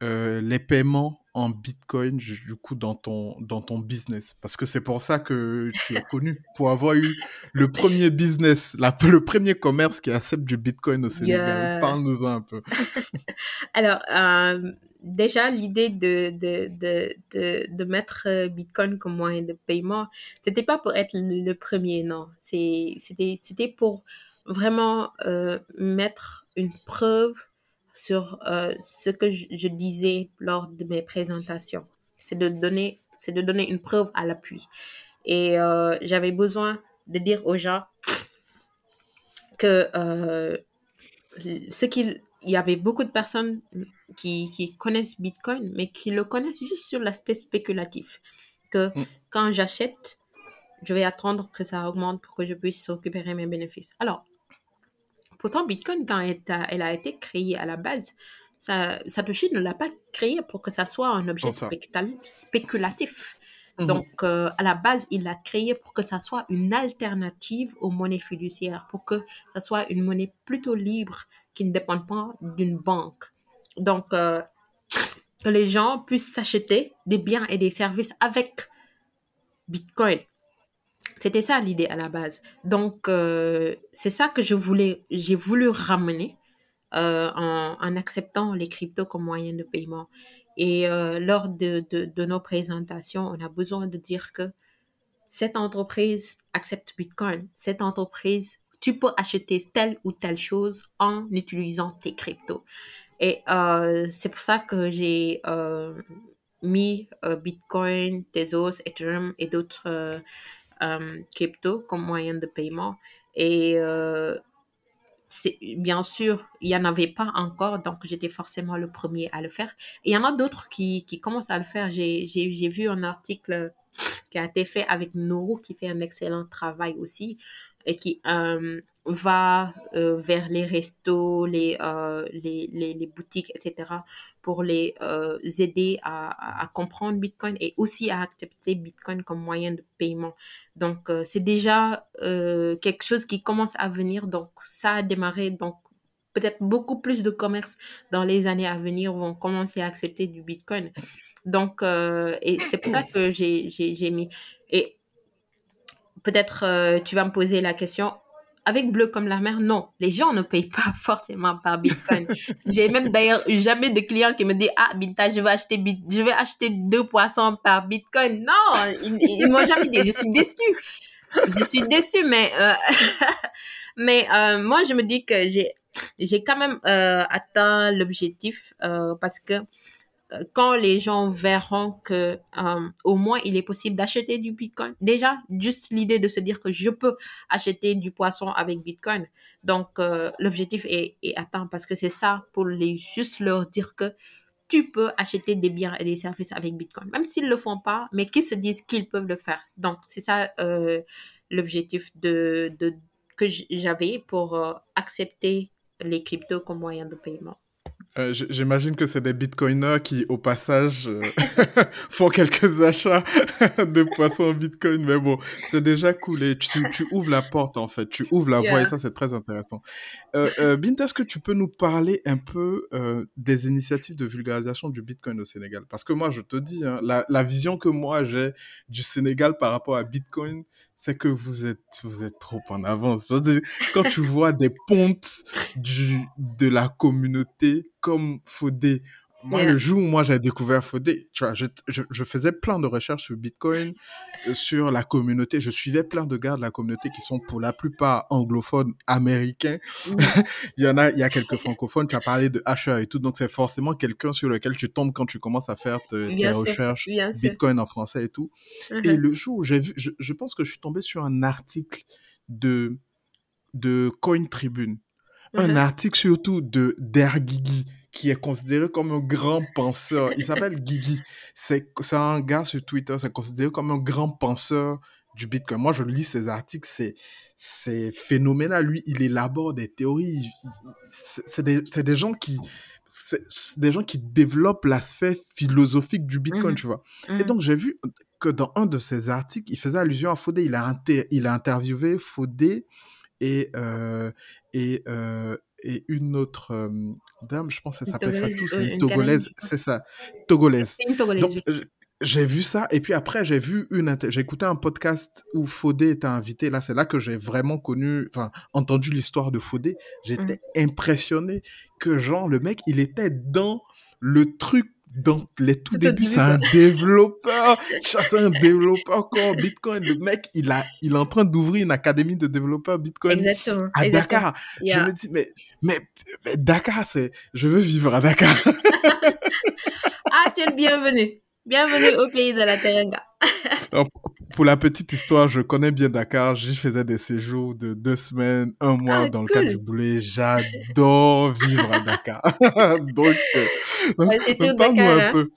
les paiements en Bitcoin du coup dans ton dans ton business. Parce que c'est pour ça que tu es connu pour avoir eu le premier business la, le premier commerce qui accepte du Bitcoin au Sénégal. Parle-nous un peu. Alors euh, déjà l'idée de de, de, de, de, mettre euh, Bitcoin comme moyen de paiement c'était pas pour être le, premier non. C'était pour vraiment mettre une preuve sur euh, ce que je, disais lors de mes présentations. C'est de donner, c'est de donner une preuve à l'appui. Et euh, j'avais besoin de dire aux gens que euh, ce qu'il il y avait beaucoup de personnes qui, qui, connaissent Bitcoin, mais qui le connaissent juste sur l'aspect spéculatif. Que mm. quand j'achète, je vais attendre que ça augmente pour que je puisse récupérer mes bénéfices. Alors, Pourtant, Bitcoin, quand elle a, été créée à la base, Satoshi ne l'a pas créé pour que ça soit un objet spéculatif. Mhm. Donc, euh, à la base, il l'a créé pour que ça soit une alternative aux monnaies fiduciaires, pour que ça soit une monnaie plutôt libre qui ne dépend pas d'une banque. Donc, euh, que les gens puissent s'acheter des biens et des services avec Bitcoin. C'était ça l'idée à la base. Donc, euh, c'est ça que je voulais, j'ai voulu ramener euh, en, acceptant les cryptos comme moyen de paiement. Et euh, lors de, de, de, nos présentations, on a besoin de dire que cette entreprise accepte Bitcoin. Cette entreprise, tu peux acheter telle ou telle chose en utilisant tes cryptos. Et c'est pour ça que j'ai mis Bitcoin, Tezos, Ethereum et d'autres crypto comme moyen de paiement. Et euh, bien sûr, il n'y en avait pas encore, donc j'étais forcément le premier à le faire. Il y en a d'autres qui, qui commencent à le faire. J'ai vu un article qui a été fait avec Nourou, qui fait un excellent travail aussi, et qui euh, va euh, vers les restos, les, euh, les, les, boutiques, etc., pour les aider à, à, comprendre Bitcoin et aussi à accepter Bitcoin comme moyen de paiement. Donc, c'est déjà quelque chose qui commence à venir. Donc, ça a démarré. Donc, peut-être beaucoup plus de commerces dans les années à venir vont commencer à accepter du Bitcoin. Donc, et c'est pour ça que j'ai mis. Peut-être euh, tu vas me poser la question. Avec Bleu comme la mer, non, les gens ne payent pas forcément par Bitcoin. J'ai même d'ailleurs eu jamais de clients qui me disent ah Binta, je vais acheter je acheter deux poissons par Bitcoin. Non, ils, ils m'ont jamais dit. Je suis déçue. Je suis déçue, mais euh, mais euh, moi je me dis que j'ai j'ai quand même atteint l'objectif parce que quand les gens verront que euh, au moins il est possible d'acheter du Bitcoin, déjà juste l'idée de se dire que je peux acheter du poisson avec Bitcoin, donc euh, l'objectif est, atteint parce que c'est ça pour les juste leur dire que tu peux acheter des biens et des services avec Bitcoin, même s'ils le font pas, mais qu'ils se disent qu'ils peuvent le faire. Donc c'est ça euh, l'objectif que j'avais pour accepter les cryptos comme moyen de paiement. Euh, J'imagine que c'est des bitcoiners qui, au passage, euh, font quelques achats de poissons en bitcoin. Mais bon, c'est déjà cool. Et tu, tu ouvres la porte, en fait. Tu ouvres la voie et ça, c'est très intéressant. Euh, euh, Binta, est-ce que tu peux nous parler un peu des initiatives de vulgarisation du bitcoin au Sénégal? Parce que moi, je te dis, hein, la, la vision que moi j'ai du Sénégal par rapport à bitcoin, c'est que vous êtes, vous êtes trop en avance. Dire, quand tu vois des pontes du, de la communauté comme Fodé. Moi, Yeah. le jour où moi j'ai découvert Fodé, tu vois, je, je, je faisais plein de recherches sur Bitcoin, euh, sur la communauté. Je suivais plein de gars de la communauté qui sont pour la plupart anglophones américains. Mhm. il y en a, il y a quelques francophones. Tu as parlé de Asher et tout, donc c'est forcément quelqu'un sur lequel tu tombes quand tu commences à faire te- tes sûr, recherches. Bitcoin en français et tout. Et Mhm. le jour où j'ai vu, je, je pense que je suis tombé sur un article de de Coin Tribune un article surtout de Der Guigui, qui est considéré comme un grand penseur. Il s'appelle Guigui. C'est un gars sur Twitter, c'est considéré comme un grand penseur du Bitcoin. Moi, je lis ses articles, c'est phénoménal. Lui, il élabore des théories. C'est des, des gens qui des gens qui développent l'aspect philosophique du Bitcoin, Mhm. tu vois. Et Mhm. donc, j'ai vu que dans un de ses articles, il faisait allusion à Fodé. Il a, inter- il a interviewé Fodé et, euh, et, euh, et une autre euh, dame, je pense qu'elle s'appelle Fatou, c'est une Togolaise, c'est ça, Togolaise. C'est une Togolaise, Donc, oui. j'ai vu ça, et puis après, j'ai vu une, j'ai écouté un podcast où Fodé était invité. Là, c'est là que j'ai vraiment connu, enfin, entendu l'histoire de Fodé. J'étais impressionné que, genre, le mec, il était dans le truc, dans les tout débuts, début, c'est un développeur, c'est un développeur encore Bitcoin. Le mec, il a, il est en train d'ouvrir une académie de développeurs Bitcoin Exactement. à exactement. Dakar. Je me dis, mais, mais, mais Dakar, c'est, je veux vivre à Dakar. Ah, tu es le bienvenu. Bienvenue au pays de la Teranga. Pour la petite histoire, je connais bien Dakar. J'y faisais des séjours de deux semaines, un mois Ah, dans le cadre du boulet. J'adore vivre à Dakar. donc, euh, Ouais, c'est donc parle-nous Dakar, un hein. peu.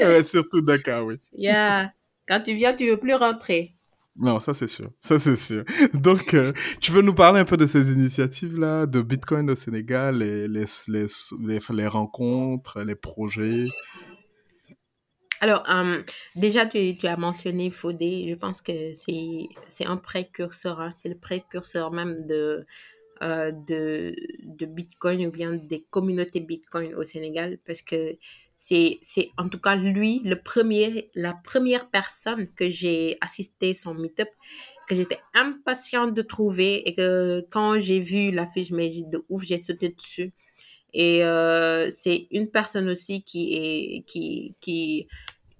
Ouais, surtout Dakar, oui. Yeah. Quand tu viens, tu veux plus rentrer. Non, ça c'est sûr. Ça c'est sûr. Donc, euh, tu veux nous parler un peu de ces initiatives-là, de Bitcoin au Sénégal, les, les, les, les rencontres, les projets? Alors, euh, déjà, tu, as mentionné Fodé. Je pense que c'est un précurseur. hein. C'est le précurseur même de, euh, de, Bitcoin ou bien des communautés Bitcoin au Sénégal parce que c'est en tout cas lui le premier la première personne que j'ai assisté son meet-up que j'étais impatiente de trouver et que quand j'ai vu l'affiche mais de ouf j'ai sauté dessus et euh, c'est une personne aussi qui est qui qui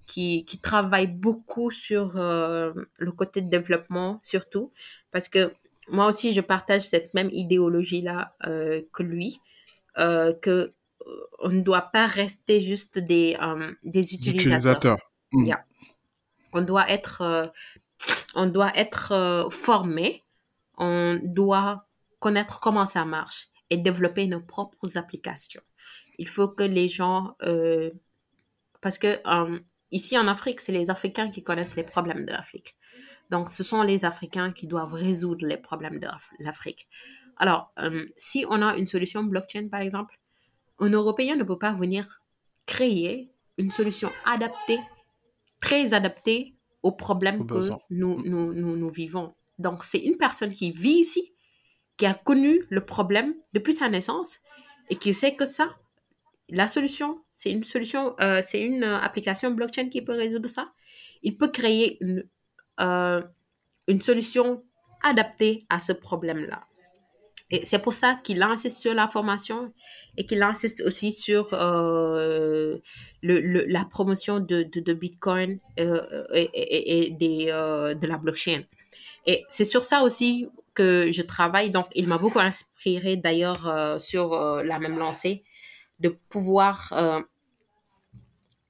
qui, qui travaille beaucoup sur euh, le côté de développement surtout parce que moi aussi je partage cette même idéologie là que lui euh, que euh, on ne doit pas rester juste des euh, des utilisateurs d'utilisateurs. Mm. Yeah. on doit être euh, on doit être euh, formé on doit connaître comment ça marche et développer nos propres applications. Il faut que les gens euh, parce que euh, ici en Afrique c'est les Africains qui connaissent les problèmes de l'Afrique. Donc ce sont les Africains qui doivent résoudre les problèmes de l'Af- l'Afrique. Alors euh, si on a une solution blockchain par exemple un Européen ne peut pas venir créer une solution adaptée très adaptée aux problèmes que nous, nous, nous vivons. Donc, c'est une personne qui vit ici, qui a connu le problème depuis sa naissance et qui sait que ça, la solution, c'est une solution, euh, c'est une euh, application blockchain qui peut résoudre ça. Il peut créer une, euh, une solution adaptée à ce problème-là. Et c'est pour ça qu'il insiste sur la formation et qu'il insiste aussi sur le, le, la promotion de, de, de Bitcoin et, et, et des, de la blockchain. Et c'est sur ça aussi que je travaille. Donc, il m'a beaucoup inspiré d'ailleurs euh, sur euh, la même lancée de pouvoir euh,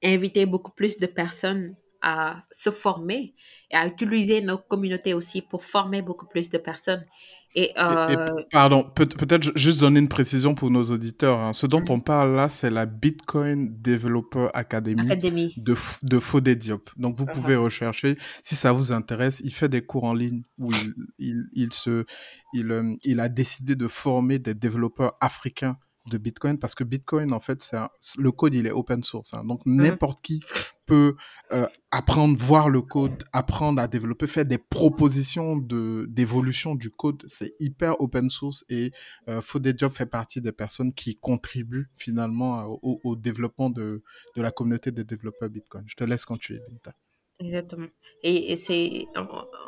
inviter beaucoup plus de personnes à se former et à utiliser nos communautés aussi pour former beaucoup plus de personnes. Et, Et- et euh, pardon, peut- peut-être juste donner une précision pour nos auditeurs. hein. Ce dont on parle là, c'est la Bitcoin Developer Academy de, de Fodé Diop. Donc vous Uh-huh. pouvez rechercher si ça vous intéresse. Il fait des cours en ligne où il, il, il se, il, euh, il a décidé de former des développeurs africains de Bitcoin parce que Bitcoin, en fait, c'est un- le code, il est open source. hein. donc n'importe qui peut euh, apprendre, voir le code, apprendre à développer, faire des propositions de d'évolution du code. C'est hyper open source et euh, Diop fait partie des personnes qui contribuent finalement au, au développement de, de la communauté des développeurs Bitcoin. Je te laisse continuer, Binta. Exactement. Et, et c'est, on,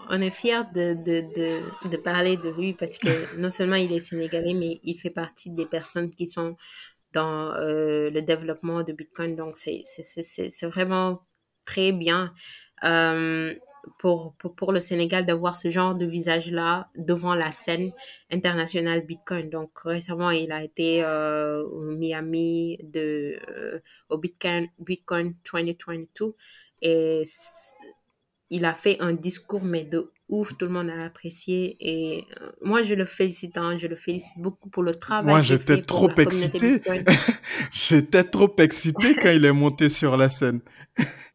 on est fiers de, de, de, de parler de lui parce que non seulement il est sénégalais, mais il fait partie des personnes qui sont dans euh, le développement de Bitcoin. Donc, c'est, c'est, c'est, c'est c'est vraiment très bien euh, pour, pour, pour le Sénégal d'avoir ce genre de visage-là devant la scène internationale Bitcoin. Donc, récemment, il a été euh, au Miami de, au Bitcoin, Bitcoin 2022 et il a fait un discours, mais de ouf, tout le monde a apprécié. Et euh, moi, je le félicite, hein, je le félicite beaucoup pour le travail Moi, j'étais trop excité. J'étais trop excité quand il est monté sur la scène.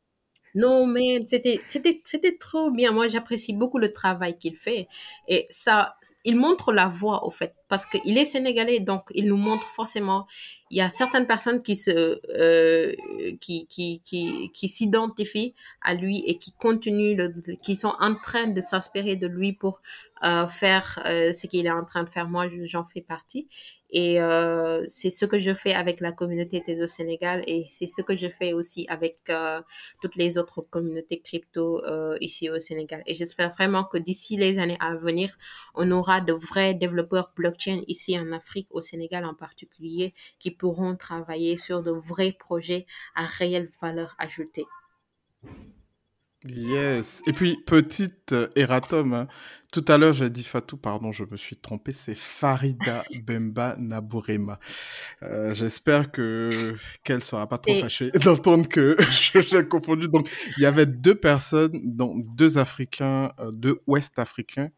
Non, mais c'était, c'était, c'était trop bien. Moi, j'apprécie beaucoup le travail qu'il fait. Et ça, il montre la voie, au fait, parce qu'il est sénégalais, donc il nous montre forcément. Il y a certaines personnes qui se, euh, qui, qui, qui, qui s'identifient à lui et qui continuent, qui sont en train de s'inspirer de lui pour euh, faire euh, ce qu'il est en train de faire. Moi, je- j'en fais partie. Et euh, c'est ce que je fais avec la communauté au Sénégal et c'est ce que je fais aussi avec euh, toutes les autres communautés crypto euh, ici au Sénégal. Et j'espère vraiment que d'ici les années à venir, on aura de vrais développeurs blockchain ici en Afrique, au Sénégal en particulier, qui pourront travailler sur de vrais projets à réelle valeur ajoutée. Yes. Et puis, petite euh, erratum. hein. Tout à l'heure, j'ai dit Fatou, pardon, je me suis trompé. C'est Farida Bemba Nabourema. Euh, J'espère que qu'elle sera pas trop fâchée d'entendre que je- j'ai confondu. Donc, il y avait deux personnes, donc deux Africains, euh, deux Ouest-Africains,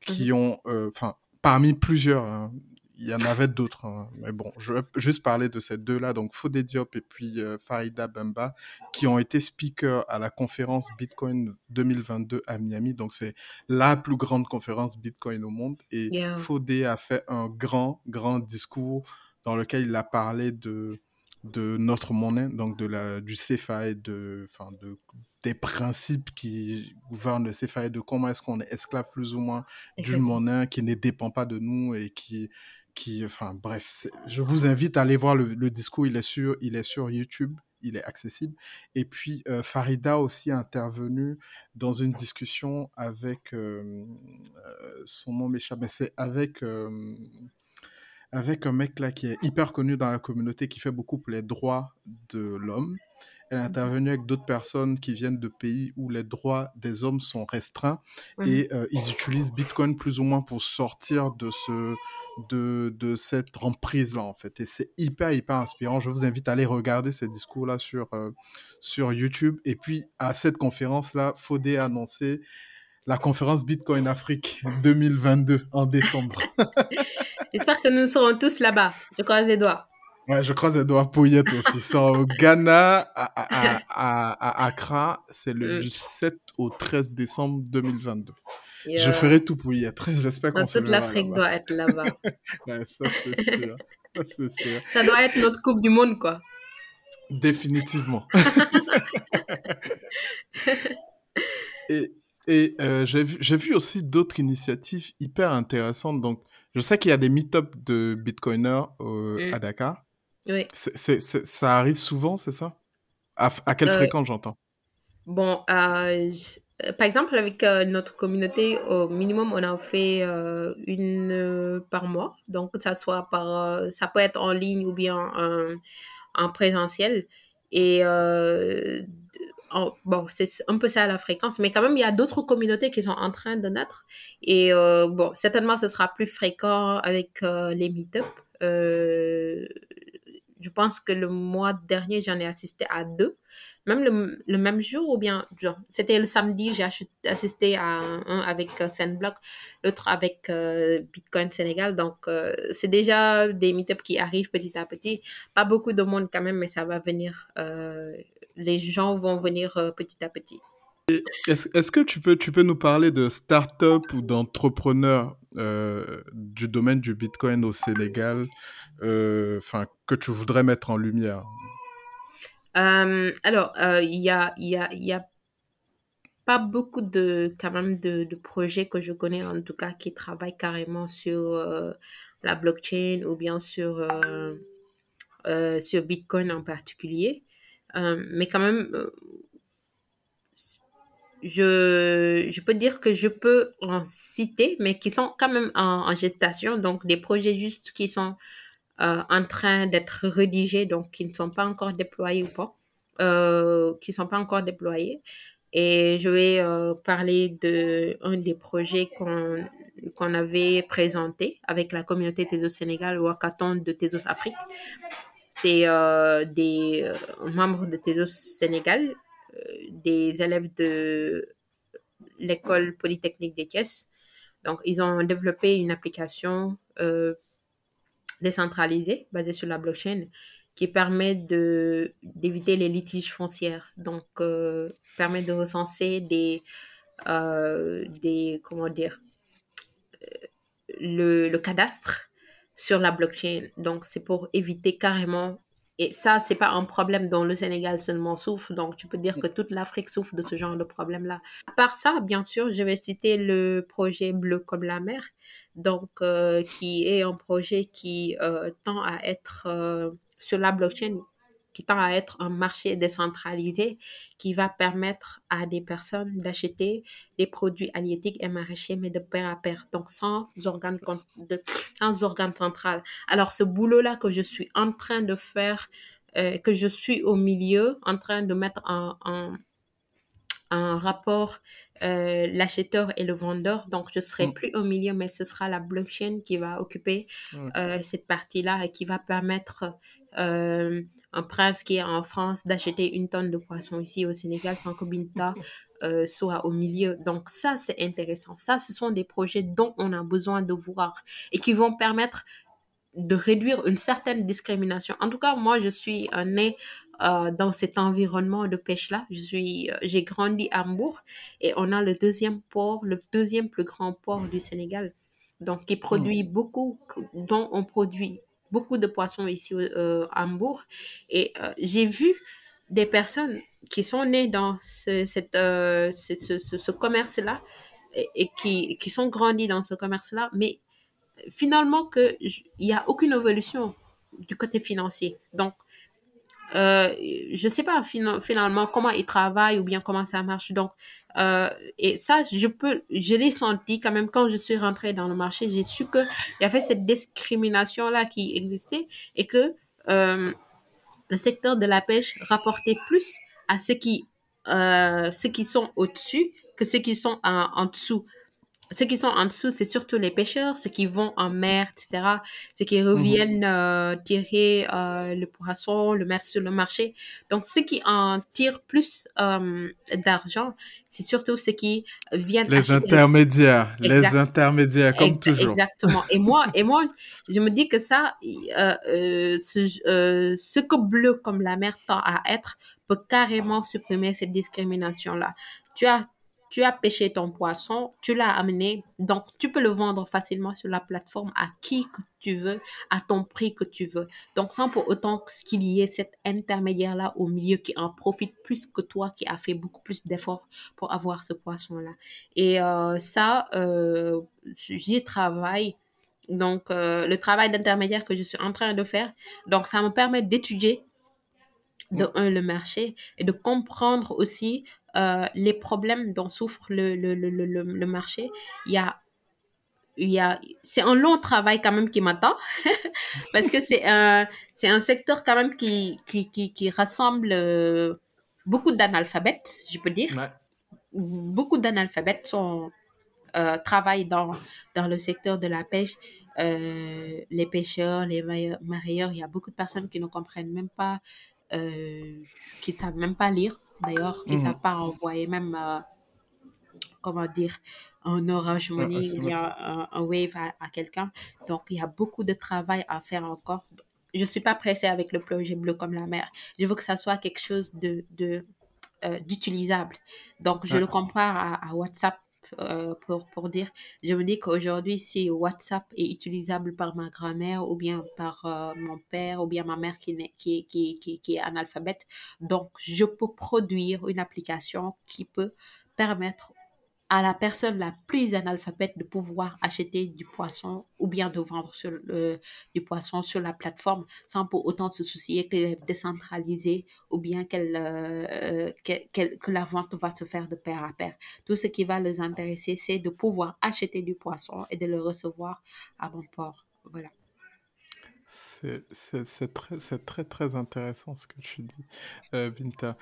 qui Mhm. ont, euh, enfin, parmi plusieurs, hein, il y en avait d'autres, hein, mais bon, je vais juste parler de ces deux-là, donc Fodé Diop et puis euh, Farida Bemba, qui ont été speakers à la conférence Bitcoin 2022 à Miami. Donc, c'est la plus grande conférence Bitcoin au monde. Et yeah. Fodé a fait un grand, grand discours dans lequel il a parlé de, de notre monnaie, donc de la, du CFA et de, enfin, de, des principes qui gouvernent le CFA et de comment est-ce qu'on est esclave plus ou moins d'une monnaie qui ne dépend pas de nous et qui, enfin bref, je vous invite à aller voir le, discours, il est sur, il est sur YouTube, il est accessible. Et puis euh, Farida aussi est intervenue dans une discussion avec, euh, euh, son nom m'échappe, mais c'est avec, avec un mec là qui est hyper connu dans la communauté, qui fait beaucoup pour les droits de l'homme. Elle est Mhm. intervenue avec d'autres personnes qui viennent de pays où les droits des hommes sont restreints Mhm. et euh, ils utilisent Bitcoin plus ou moins pour sortir de, ce, de, de cette emprise-là, en fait. Et c'est hyper, hyper inspirant. Je vous invite à aller regarder ces discours-là sur, euh, sur YouTube. Et puis, à cette conférence-là, Fodé a annoncé la conférence Bitcoin Afrique 2022 en décembre. J'espère que nous serons tous là-bas. Je croise les doigts. Ouais, je croise Edouard Pouillette aussi. C'est au Ghana, à, à, à, à Accra. C'est le Mm. du 7 au 13 décembre 2022. Je Yeah. ferai tout pour y être. J'espère qu'on se toute l'Afrique doit être là-bas. Ouais, ça, c'est sûr. Ça, c'est sûr. Ça doit être notre Coupe du Monde, quoi. Définitivement. Et, et euh, j'ai vu, vu aussi d'autres initiatives hyper intéressantes. Donc, je sais qu'il y a des meet-ups de Bitcoiners euh, Mm. à Dakar. Oui. Ça arrive souvent, c'est ça? À, quelle Euh, fréquence j'entends? bon, euh, par exemple, avec euh, notre communauté, au minimum, on en fait une par mois. Donc, ça soit par, ça peut être en ligne ou bien en, en présentiel. Et en- bon, c'est un peu ça la fréquence, mais quand même, il y a d'autres communautés qui sont en train de naître. Et bon, certainement, ce sera plus fréquent avec les meet-up. Je pense que le mois dernier, j'en ai assisté à deux, même le, même jour, ou bien, c'était le samedi, j'ai assisté à un, avec euh, Sandblock, l'autre avec euh, Bitcoin Sénégal. Donc, euh, c'est déjà des meet-ups qui arrivent petit à petit. Pas beaucoup de monde quand même, mais ça va venir. les gens vont venir petit à petit. Est-ce, que tu peux, tu peux nous parler de start-up ou d'entrepreneurs du domaine du Bitcoin au Sénégal, enfin, que tu voudrais mettre en lumière? Euh, alors, euh, il y a, y y a pas beaucoup de, quand même, de, projets que je connais, en tout cas, qui travaillent carrément sur euh, la blockchain ou bien sur, euh, euh, sur Bitcoin en particulier. Euh, mais quand même, euh, je, je peux dire que je peux en citer, mais qui sont quand même en gestation. Donc, des projets juste qui sont euh, en train d'être rédigés, donc qui ne sont pas encore déployés ou pas, euh, qui ne sont pas encore déployés. Et je vais euh, parler de des projets qu'on qu'on avait présenté avec la communauté Tezos Sénégal ou Hackathon de Tezos Afrique. C'est des membres de Tezos Sénégal, des élèves de l'école polytechnique des Thiès. Donc, ils ont développé une application décentralisée basée sur la blockchain qui permet de d'éviter les litiges fonciers. Donc, euh, permet de recenser des, euh, comment dire, le, le cadastre sur la blockchain. Donc, c'est pour éviter carrément. Et ça, c'est pas un problème dont le Sénégal seulement souffre. Donc, tu peux dire que toute l'Afrique souffre de ce genre de problème-là. À part ça, bien sûr, je vais citer le projet Bleu comme la mer. Donc, euh, qui est un projet qui euh, tend à être euh, sur la blockchain, qui tend à être un marché décentralisé qui va permettre à des personnes d'acheter des produits halieutiques et maraîchers, mais de pair à pair, donc sans organe, con- de, sans organe central. Alors, ce boulot-là que je suis en train de faire, euh, que je suis au milieu, en train de mettre en, en rapport euh, l'acheteur et le vendeur. Donc, je serai Mm. plus au milieu, mais ce sera la blockchain qui va occuper Ok. euh, cette partie-là et qui va permettre euh, un prince qui est en France d'acheter une tonne de poisson ici au Sénégal sans que Binta soit au milieu. Donc ça, c'est intéressant. Ça, ce sont des projets dont on a besoin de voir et qui vont permettre de réduire une certaine discrimination. En tout cas, moi, je suis née euh, dans cet environnement de pêche-là. Euh, j'ai grandi à Hambourg et on a le deuxième port, le deuxième plus grand port du Sénégal. Donc, qui produit beaucoup, dont on produit beaucoup de poissons ici euh, à Hambourg. Et euh, j'ai vu des personnes qui sont nées dans ce, cette, ce, ce, ce, ce commerce-là et, et qui, qui sont grandis dans ce commerce-là, mais finalement que j- il y a aucune évolution du côté financier. Donc, euh, je sais pas fina- finalement comment ils travaillent ou bien comment ça marche. Donc, euh, et ça, je peux, je l'ai senti quand même quand je suis rentrée dans le marché. J'ai su que il y avait cette discrimination là qui existait et que euh, le secteur de la pêche rapportait plus à ceux qui, euh, ceux qui sont au-dessus que ceux qui sont en dessous ceux qui sont en dessous, c'est surtout les pêcheurs, ceux qui vont en mer, etc., ceux qui reviennent euh, tirer euh, le poisson, le mettre sur le marché. Donc, ceux qui en tirent plus euh, d'argent, c'est surtout ceux qui viennent Les intermédiaires, les Exact. intermédiaires, comme Ex- toujours. Exactement. Et moi, et moi, je me dis que ça, euh, euh, ce, euh, ce que bleu comme la mer tend à être peut carrément supprimer cette discrimination-là. Tu as, tu as pêché ton poisson, tu l'as amené, donc tu peux le vendre facilement sur la plateforme à qui que tu veux, à ton prix que tu veux. Donc sans pour autant qu'il y ait cet intermédiaire-là au milieu qui en profite plus que toi qui as fait beaucoup plus d'efforts pour avoir ce poisson-là. Et euh, ça, euh, j'y travaille donc le travail d'intermédiaire que je suis en train de faire. Donc, ça me permet d'étudier de un, le marché et de comprendre aussi les problèmes dont souffre le, le, le, le, le marché. Il y a il y a, c'est un long travail quand même qui m'attend parce que c'est un, c'est un secteur quand même qui, qui, qui, qui rassemble beaucoup d'analphabètes, je peux dire. Beaucoup d'analphabètes sont, euh, travaillent dans, dans le secteur de la pêche. Euh, les pêcheurs, les marieurs, il y a beaucoup de personnes qui ne comprennent même pas, euh, qui ne savent même pas lire, d'ailleurs, qui ne mmh. pas envoyer même, euh, comment dire, un Orange Money ou un, un, Wave à, à quelqu'un. Donc, il y a beaucoup de travail à faire encore je suis pas pressée avec le projet bleu comme la mer. Je veux que ça soit quelque chose de, de euh, d'utilisable. Donc, je le compare à, à WhatsApp euh, pour, pour dire, je me dis qu'aujourd'hui, si WhatsApp est utilisable par ma grand-mère ou bien par euh, mon père ou bien ma mère qui, qui, qui, qui, qui est analphabète, donc je peux produire une application qui peut permettre à la personne la plus analphabète de pouvoir acheter du poisson ou bien de vendre du poisson sur la plateforme sans pour autant se soucier qu'elle est décentralisée ou bien qu'elle, euh, que la vente va se faire de pair à pair. Tout ce qui va les intéresser, c'est de pouvoir acheter du poisson et de le recevoir à bon port. Voilà. C'est très, très, très intéressant ce que tu dis, euh, Binta.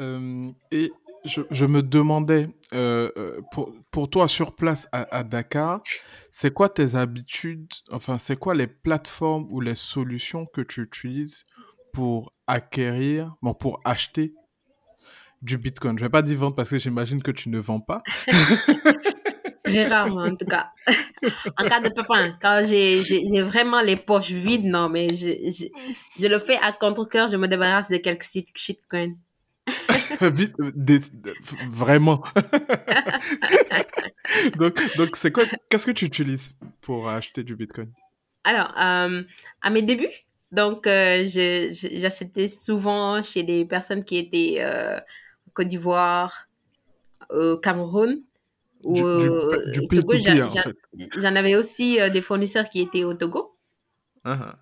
Euh, et je, me demandais, euh, euh, pour, pour, toi sur place à, Dakar, c'est quoi tes habitudes, enfin, c'est quoi les plateformes ou les solutions que tu utilises pour acquérir, bon, pour acheter du Bitcoin? Je vais pas dire vendre parce que j'imagine que tu ne vends pas. Rarement, en tout cas. en cas de pépin, quand j'ai vraiment les poches vides, non, mais je, je, je le fais à contre-cœur, je me débarrasse de quelques shitcoins. Vite, vraiment. donc, donc c'est quoi Qu'est-ce que tu utilises pour acheter du Bitcoin? Alors, euh, à mes débuts, donc euh, j'achetais souvent chez des personnes qui étaient euh, Côte d'Ivoire, au Cameroun. Ou, du, du, Togo, J'en avais aussi des fournisseurs qui étaient au Togo. Uh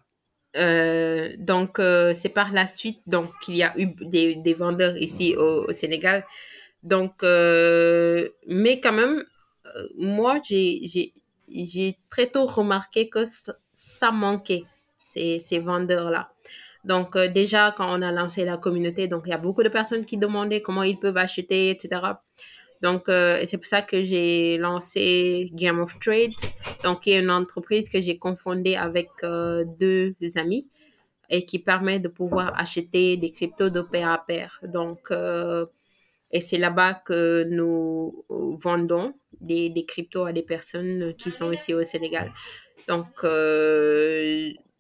euh, donc, euh, c'est par la suite donc qu'il y a eu des, des vendeurs ici au, Sénégal. Donc, euh, mais quand même, moi, j'ai très tôt remarqué que ça, manquait, ces, ces vendeurs-là. Donc, déjà, quand on a lancé la communauté, donc il y a beaucoup de personnes qui demandaient comment ils peuvent acheter, etc. Donc, euh, c'est pour ça que j'ai lancé Game of Trade, donc qui est une entreprise que j'ai confondée avec euh, deux amis et qui permet de pouvoir acheter des cryptos de pair à pair. Donc, euh, et c'est là-bas que nous vendons des, cryptos à des personnes qui sont ici au Sénégal. Donc,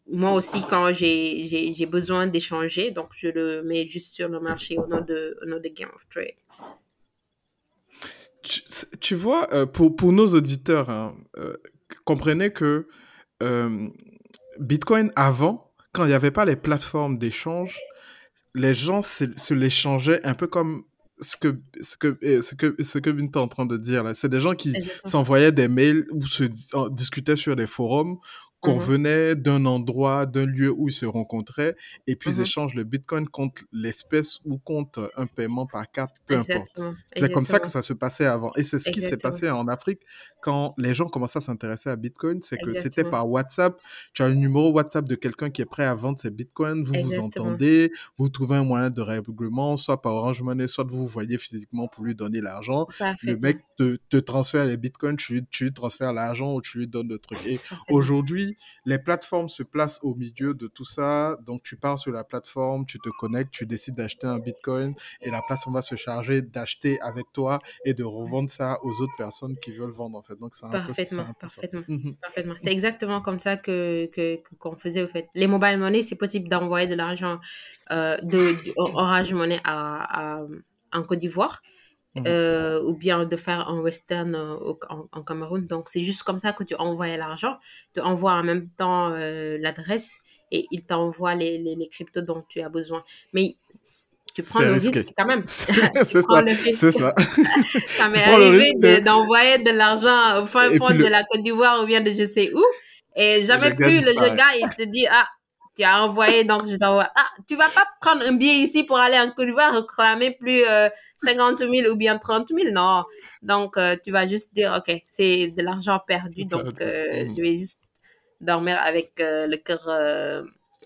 moi aussi, quand j'ai besoin d'échanger, donc je le mets juste sur le marché au nom de, au nom de Game of Trade. Tu, vois, euh, pour, pour nos auditeurs, hein, euh, comprenez que euh, Bitcoin avant, quand il n'y avait pas les plateformes d'échange, les gens se, se l'échangeaient un peu comme ce que ce que ce que ce que est en train de dire là. C'est des gens qui s'envoyaient des mails ou se discutaient sur des forums qu'on mmh venait d'un endroit, d'un lieu où ils se rencontraient, et puis ils mmh échangent le Bitcoin contre l'espèce ou contre un paiement par carte, peu importe. C'est comme ça que ça se passait avant. Et c'est ce qui s'est passé en Afrique quand les gens commençaient à s'intéresser à Bitcoin, c'est que c'était par WhatsApp. Tu as un numéro WhatsApp de quelqu'un qui est prêt à vendre ses Bitcoins, vous vous entendez, vous trouvez un moyen de règlement, soit par Orange Money, soit vous vous voyez physiquement pour lui donner l'argent. Le mec te, te, transfère les Bitcoins, tu tu lui transfères l'argent ou tu lui donnes le truc. Et aujourd'hui, les plateformes se placent au milieu de tout ça. Donc, tu pars sur la plateforme, tu te connectes, tu décides d'acheter un Bitcoin et la plateforme va se charger d'acheter avec toi et de revendre ça aux autres personnes qui veulent vendre, en fait. Donc, c'est parfaitement, parfaitement, mmh parfaitement. C'est exactement comme ça que, qu'on faisait, au fait. Les mobile money, c'est possible d'envoyer de l'argent euh, de, Orange Money à, en Côte d'Ivoire. Mmh euh, ou bien de faire un western euh, en, Cameroun. Donc, c'est juste comme ça que tu envoies l'argent. Tu envoies en même temps euh, l'adresse et il t'envoie les, les, les, cryptos dont tu as besoin. Mais tu prends le risque quand même. C'est ça. ça m'est arrivé d'envoyer de, l'argent au fin fond de la Côte d'Ivoire ou bien de je sais où. Et jamais plus le gars, il te dit, ah, tu as envoyé, donc je t'envoie. Ah, tu vas pas prendre un billet ici pour aller en Côte d'Ivoire réclamer plus 50 000 ou bien 30 000, non. Donc, tu vas juste dire, OK, c'est de l'argent perdu, donc je vais juste dormir avec le cœur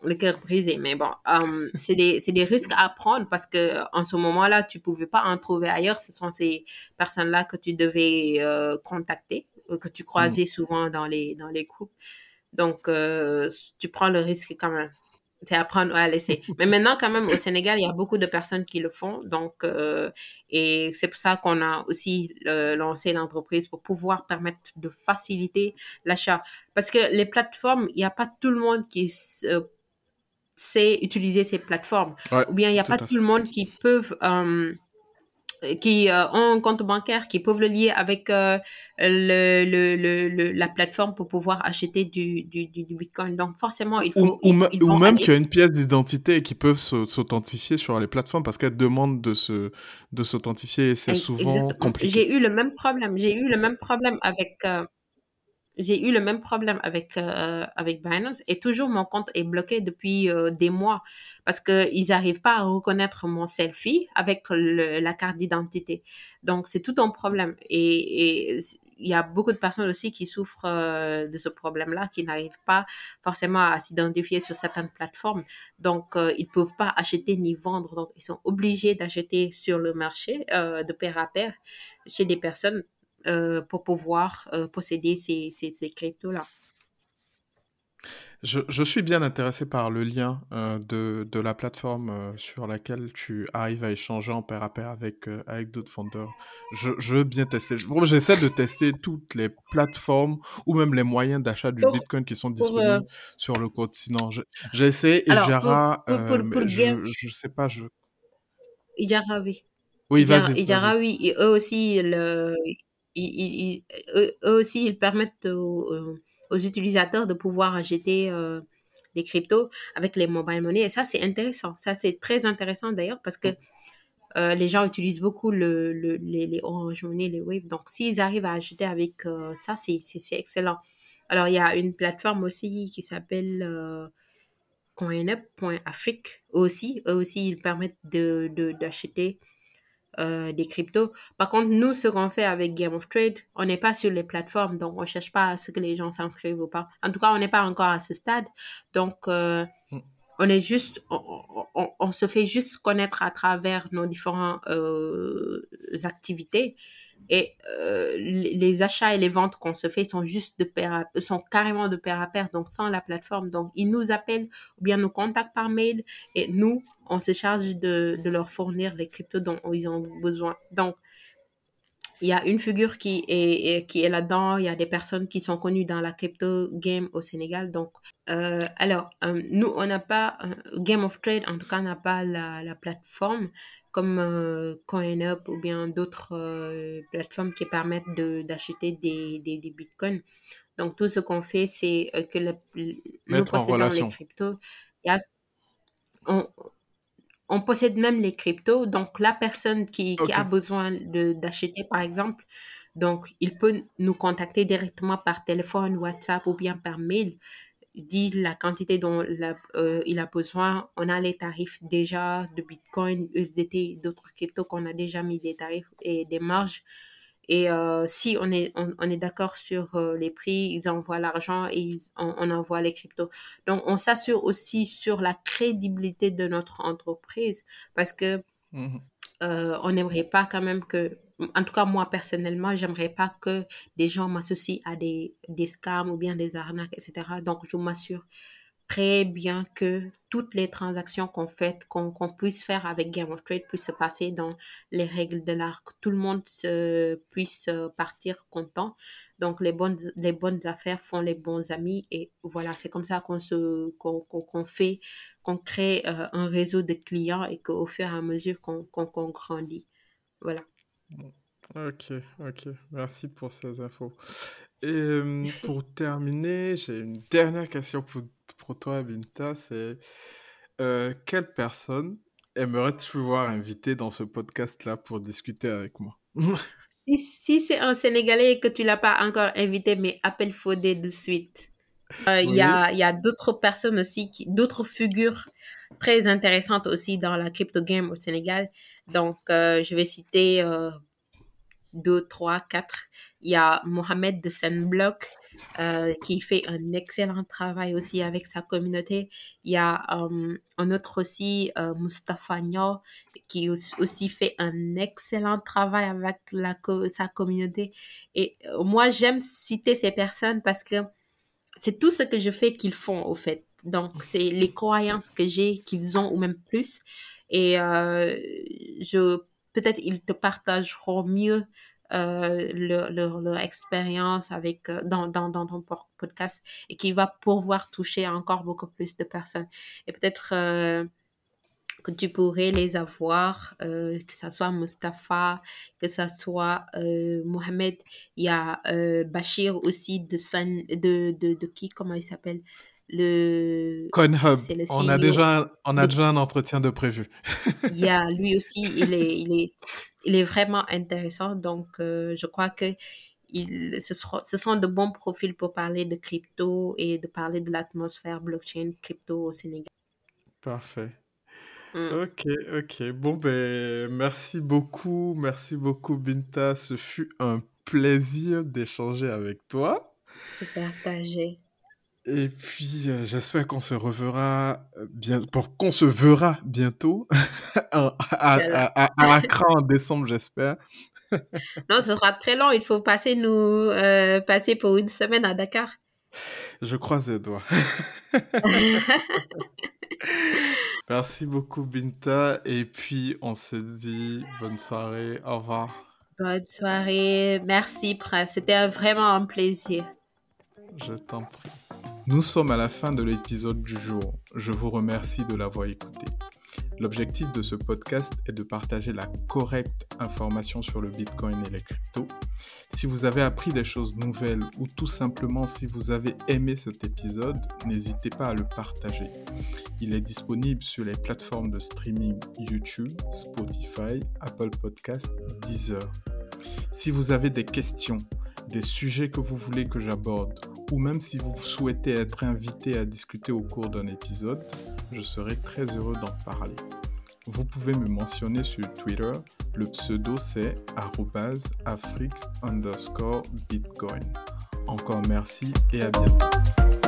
le cœur brisé. Mais bon, euh, c'est des, des, risques à prendre parce que en ce moment-là, tu pouvais pas en trouver ailleurs. Ce sont ces personnes-là que tu devais euh, contacter, euh, que tu croisais mm. souvent dans les, dans les groupes. Donc, tu prends le risque quand même. C'est à prendre ou à laisser. Mais maintenant, quand même, au Sénégal, il y a beaucoup de personnes qui le font. Donc, et c'est pour ça qu'on a aussi lancé l'entreprise pour pouvoir permettre de faciliter l'achat. Parce que les plateformes, il n'y a pas tout le monde qui c'est utiliser ces plateformes. Ou bien il n'y a pas tout le monde qui peuvent euh, qui euh, ont un compte bancaire, qui peuvent le lier avec euh, le, le, le, la plateforme pour pouvoir acheter du, du, du, Bitcoin. Donc forcément, il faut... Ou, ou, même qui a une pièce d'identité et qui peuvent s'authentifier sur les plateformes parce qu'elles demandent de se de s'authentifier et c'est souvent compliqué. J'ai eu le même problème. J'ai eu le même problème avec j'ai eu le même problème avec euh, avec Binance et toujours mon compte est bloqué depuis euh, des mois parce que ils n'arrivent pas à reconnaître mon selfie avec la carte d'identité. Donc c'est tout un problème et, il y a beaucoup de personnes aussi qui souffrent euh, de ce problème-là, qui n'arrivent pas forcément à s'identifier sur certaines plateformes. Donc, ils peuvent pas acheter ni vendre. Donc, ils sont obligés d'acheter sur le marché de pair à pair chez des personnes euh, pour pouvoir euh, posséder ces, ces, ces cryptos-là. Je, je, suis bien intéressé par le lien euh, de, de, la plateforme sur laquelle tu arrives à échanger en pair à pair avec, avec d'autres fondeurs. Je, je, veux bien tester. J'essaie de tester toutes les plateformes ou même les moyens d'achat du Bitcoin qui sont disponibles sur le continent. J'essaie et Jara, je, je sais pas, je... Jara, oui. Oui, vas-y. Jara, oui. Et eux aussi, le, ils, eux, aussi, ils permettent aux, utilisateurs de pouvoir acheter euh, des cryptos avec les mobile money. Et ça, c'est intéressant. Ça, c'est très intéressant d'ailleurs parce que euh, les gens utilisent beaucoup le, le, les, Orange Money, les Wave. Donc, s'ils arrivent à acheter avec euh, ça, c'est excellent. Alors, il y a une plateforme aussi qui s'appelle euh, CoinUp.afrique aussi. Eux aussi, ils permettent d'acheter de, d'acheter euh, des cryptos. Par contre, nous, ce qu'on fait avec Game of Trade, on n'est pas sur les plateformes, donc on cherche pas à ce que les gens s'inscrivent ou pas. En tout cas, on n'est pas encore à ce stade. Donc, euh, mm. on est juste, on, on, se fait juste connaître à travers nos différentes euh, activités. Et euh, les achats et les ventes qu'on se fait sont juste de sont carrément de pair à pair, donc sans la plateforme. Donc, ils nous appellent ou bien nous contactent par mail et nous, on se charge de, de leur fournir les cryptos dont ils ont besoin. Donc, il y a une figure qui est, qui est là-dedans. Il y a des personnes qui sont connues dans la crypto game au Sénégal. Donc, euh, alors, euh, nous, on n'a pas, Game of Trade, en tout cas, n'a pas la, la plateforme, comme euh, CoinUp ou bien d'autres euh, plateformes qui permettent d'acheter des, des, des, bitcoins. Donc, tout ce qu'on fait, c'est euh, que le, nous possédons les cryptos. On, on, possède même les cryptos. Donc, la personne qui, qui a besoin d'acheter, par exemple, donc, il peut nous contacter directement par téléphone, WhatsApp ou bien par mail dit la quantité dont euh, il a besoin. On a les tarifs déjà de Bitcoin, USDT, d'autres cryptos qu'on a déjà mis des tarifs et des marges. Et euh, si on est, on, est d'accord sur euh, les prix, ils envoient l'argent et on, envoie les cryptos. Donc, on s'assure aussi sur la crédibilité de notre entreprise parce que mmh on n'aimerait pas quand même que en tout cas, moi, personnellement, j'aimerais pas que des gens m'associent à des, des scams ou bien des arnaques, etc. Donc, je m'assure très bien que toutes les transactions qu'on fait, qu'on puisse faire avec Game of Trade puissent se passer dans les règles de l'art, tout le monde se, puisse euh, partir content. Donc, les bonnes, les bonnes affaires font les bons amis et voilà, c'est comme ça qu'on se, qu'on fait, qu'on crée euh, un réseau de clients et qu'au fur et à mesure qu'on grandit. Voilà. Ok, ok. Merci pour ces infos. Et pour terminer, j'ai une dernière question pour, pour toi, Binta. C'est euh, quelle personne aimerais-tu voir inviter dans ce podcast-là pour discuter avec moi? Si, si c'est un Sénégalais et que tu l'as pas encore invité, mais appelle Fodé de suite. Euh, il y a, il y a d'autres personnes aussi, d'autres figures très intéressantes aussi dans la crypto game au Sénégal. Donc, euh, je vais citer euh, deux, trois, quatre. Il y a Mohamed de Sunblock euh, qui fait un excellent travail aussi avec sa communauté. Il y a euh, un autre aussi, euh, Mustafa Nyo, qui aussi fait un excellent travail avec la, sa communauté. Et moi, j'aime citer ces personnes parce que c'est tout ce que je fais qu'ils font, au fait. Donc, c'est les croyances que j'ai qu'ils ont ou même plus. Et je peut-être ils te partageront mieux euh, leur, leur, leur, expérience avec euh, dans, dans, dans ton podcast et qui va pouvoir toucher encore beaucoup plus de personnes. Et peut-être euh, que tu pourrais les avoir, euh, que ce soit Mustapha, que ce soit euh, Mohamed, il y a euh, Bachir aussi de, San, de, de, de qui, comment il s'appelle? Le CoinHub. Le on a déjà on a déjà un entretien de prévu. il y a lui aussi il est il est il est vraiment intéressant donc euh, je crois que il, ce, sera, ce sont de bons profils pour parler de crypto et de parler de l'atmosphère blockchain crypto au Sénégal. Parfait. Mm. Ok, ok. Bon, ben, merci beaucoup. Merci beaucoup, Binta. Ce fut un plaisir d'échanger avec toi. C'est partagé. Et puis, euh, j'espère qu'on se reverra bien, pour qu'on se verra bientôt à, à, à, à, Accra en décembre, j'espère. non, ce sera très long. Il faut passer nous euh, passer pour une semaine à Dakar. Je croise les doigts. Merci beaucoup, Binta. Et puis, on se dit bonne soirée. Au revoir. Bonne soirée. Merci, Prince. C'était vraiment un plaisir. Je t'en prie. Nous sommes à la fin de l'épisode du jour. Je vous remercie de l'avoir écouté. L'objectif de ce podcast est de partager la correcte information sur le Bitcoin et les cryptos. Si vous avez appris des choses nouvelles ou tout simplement si vous avez aimé cet épisode, n'hésitez pas à le partager. Il est disponible sur les plateformes de streaming YouTube, Spotify, Apple Podcast, Deezer. Si vous avez des questions, des sujets que vous voulez que j'aborde, ou même si vous souhaitez être invité à discuter au cours d'un épisode, je serai très heureux d'en parler. Vous pouvez me mentionner sur Twitter, le pseudo c'est afrique underscore bitcoin. Encore merci et à bientôt.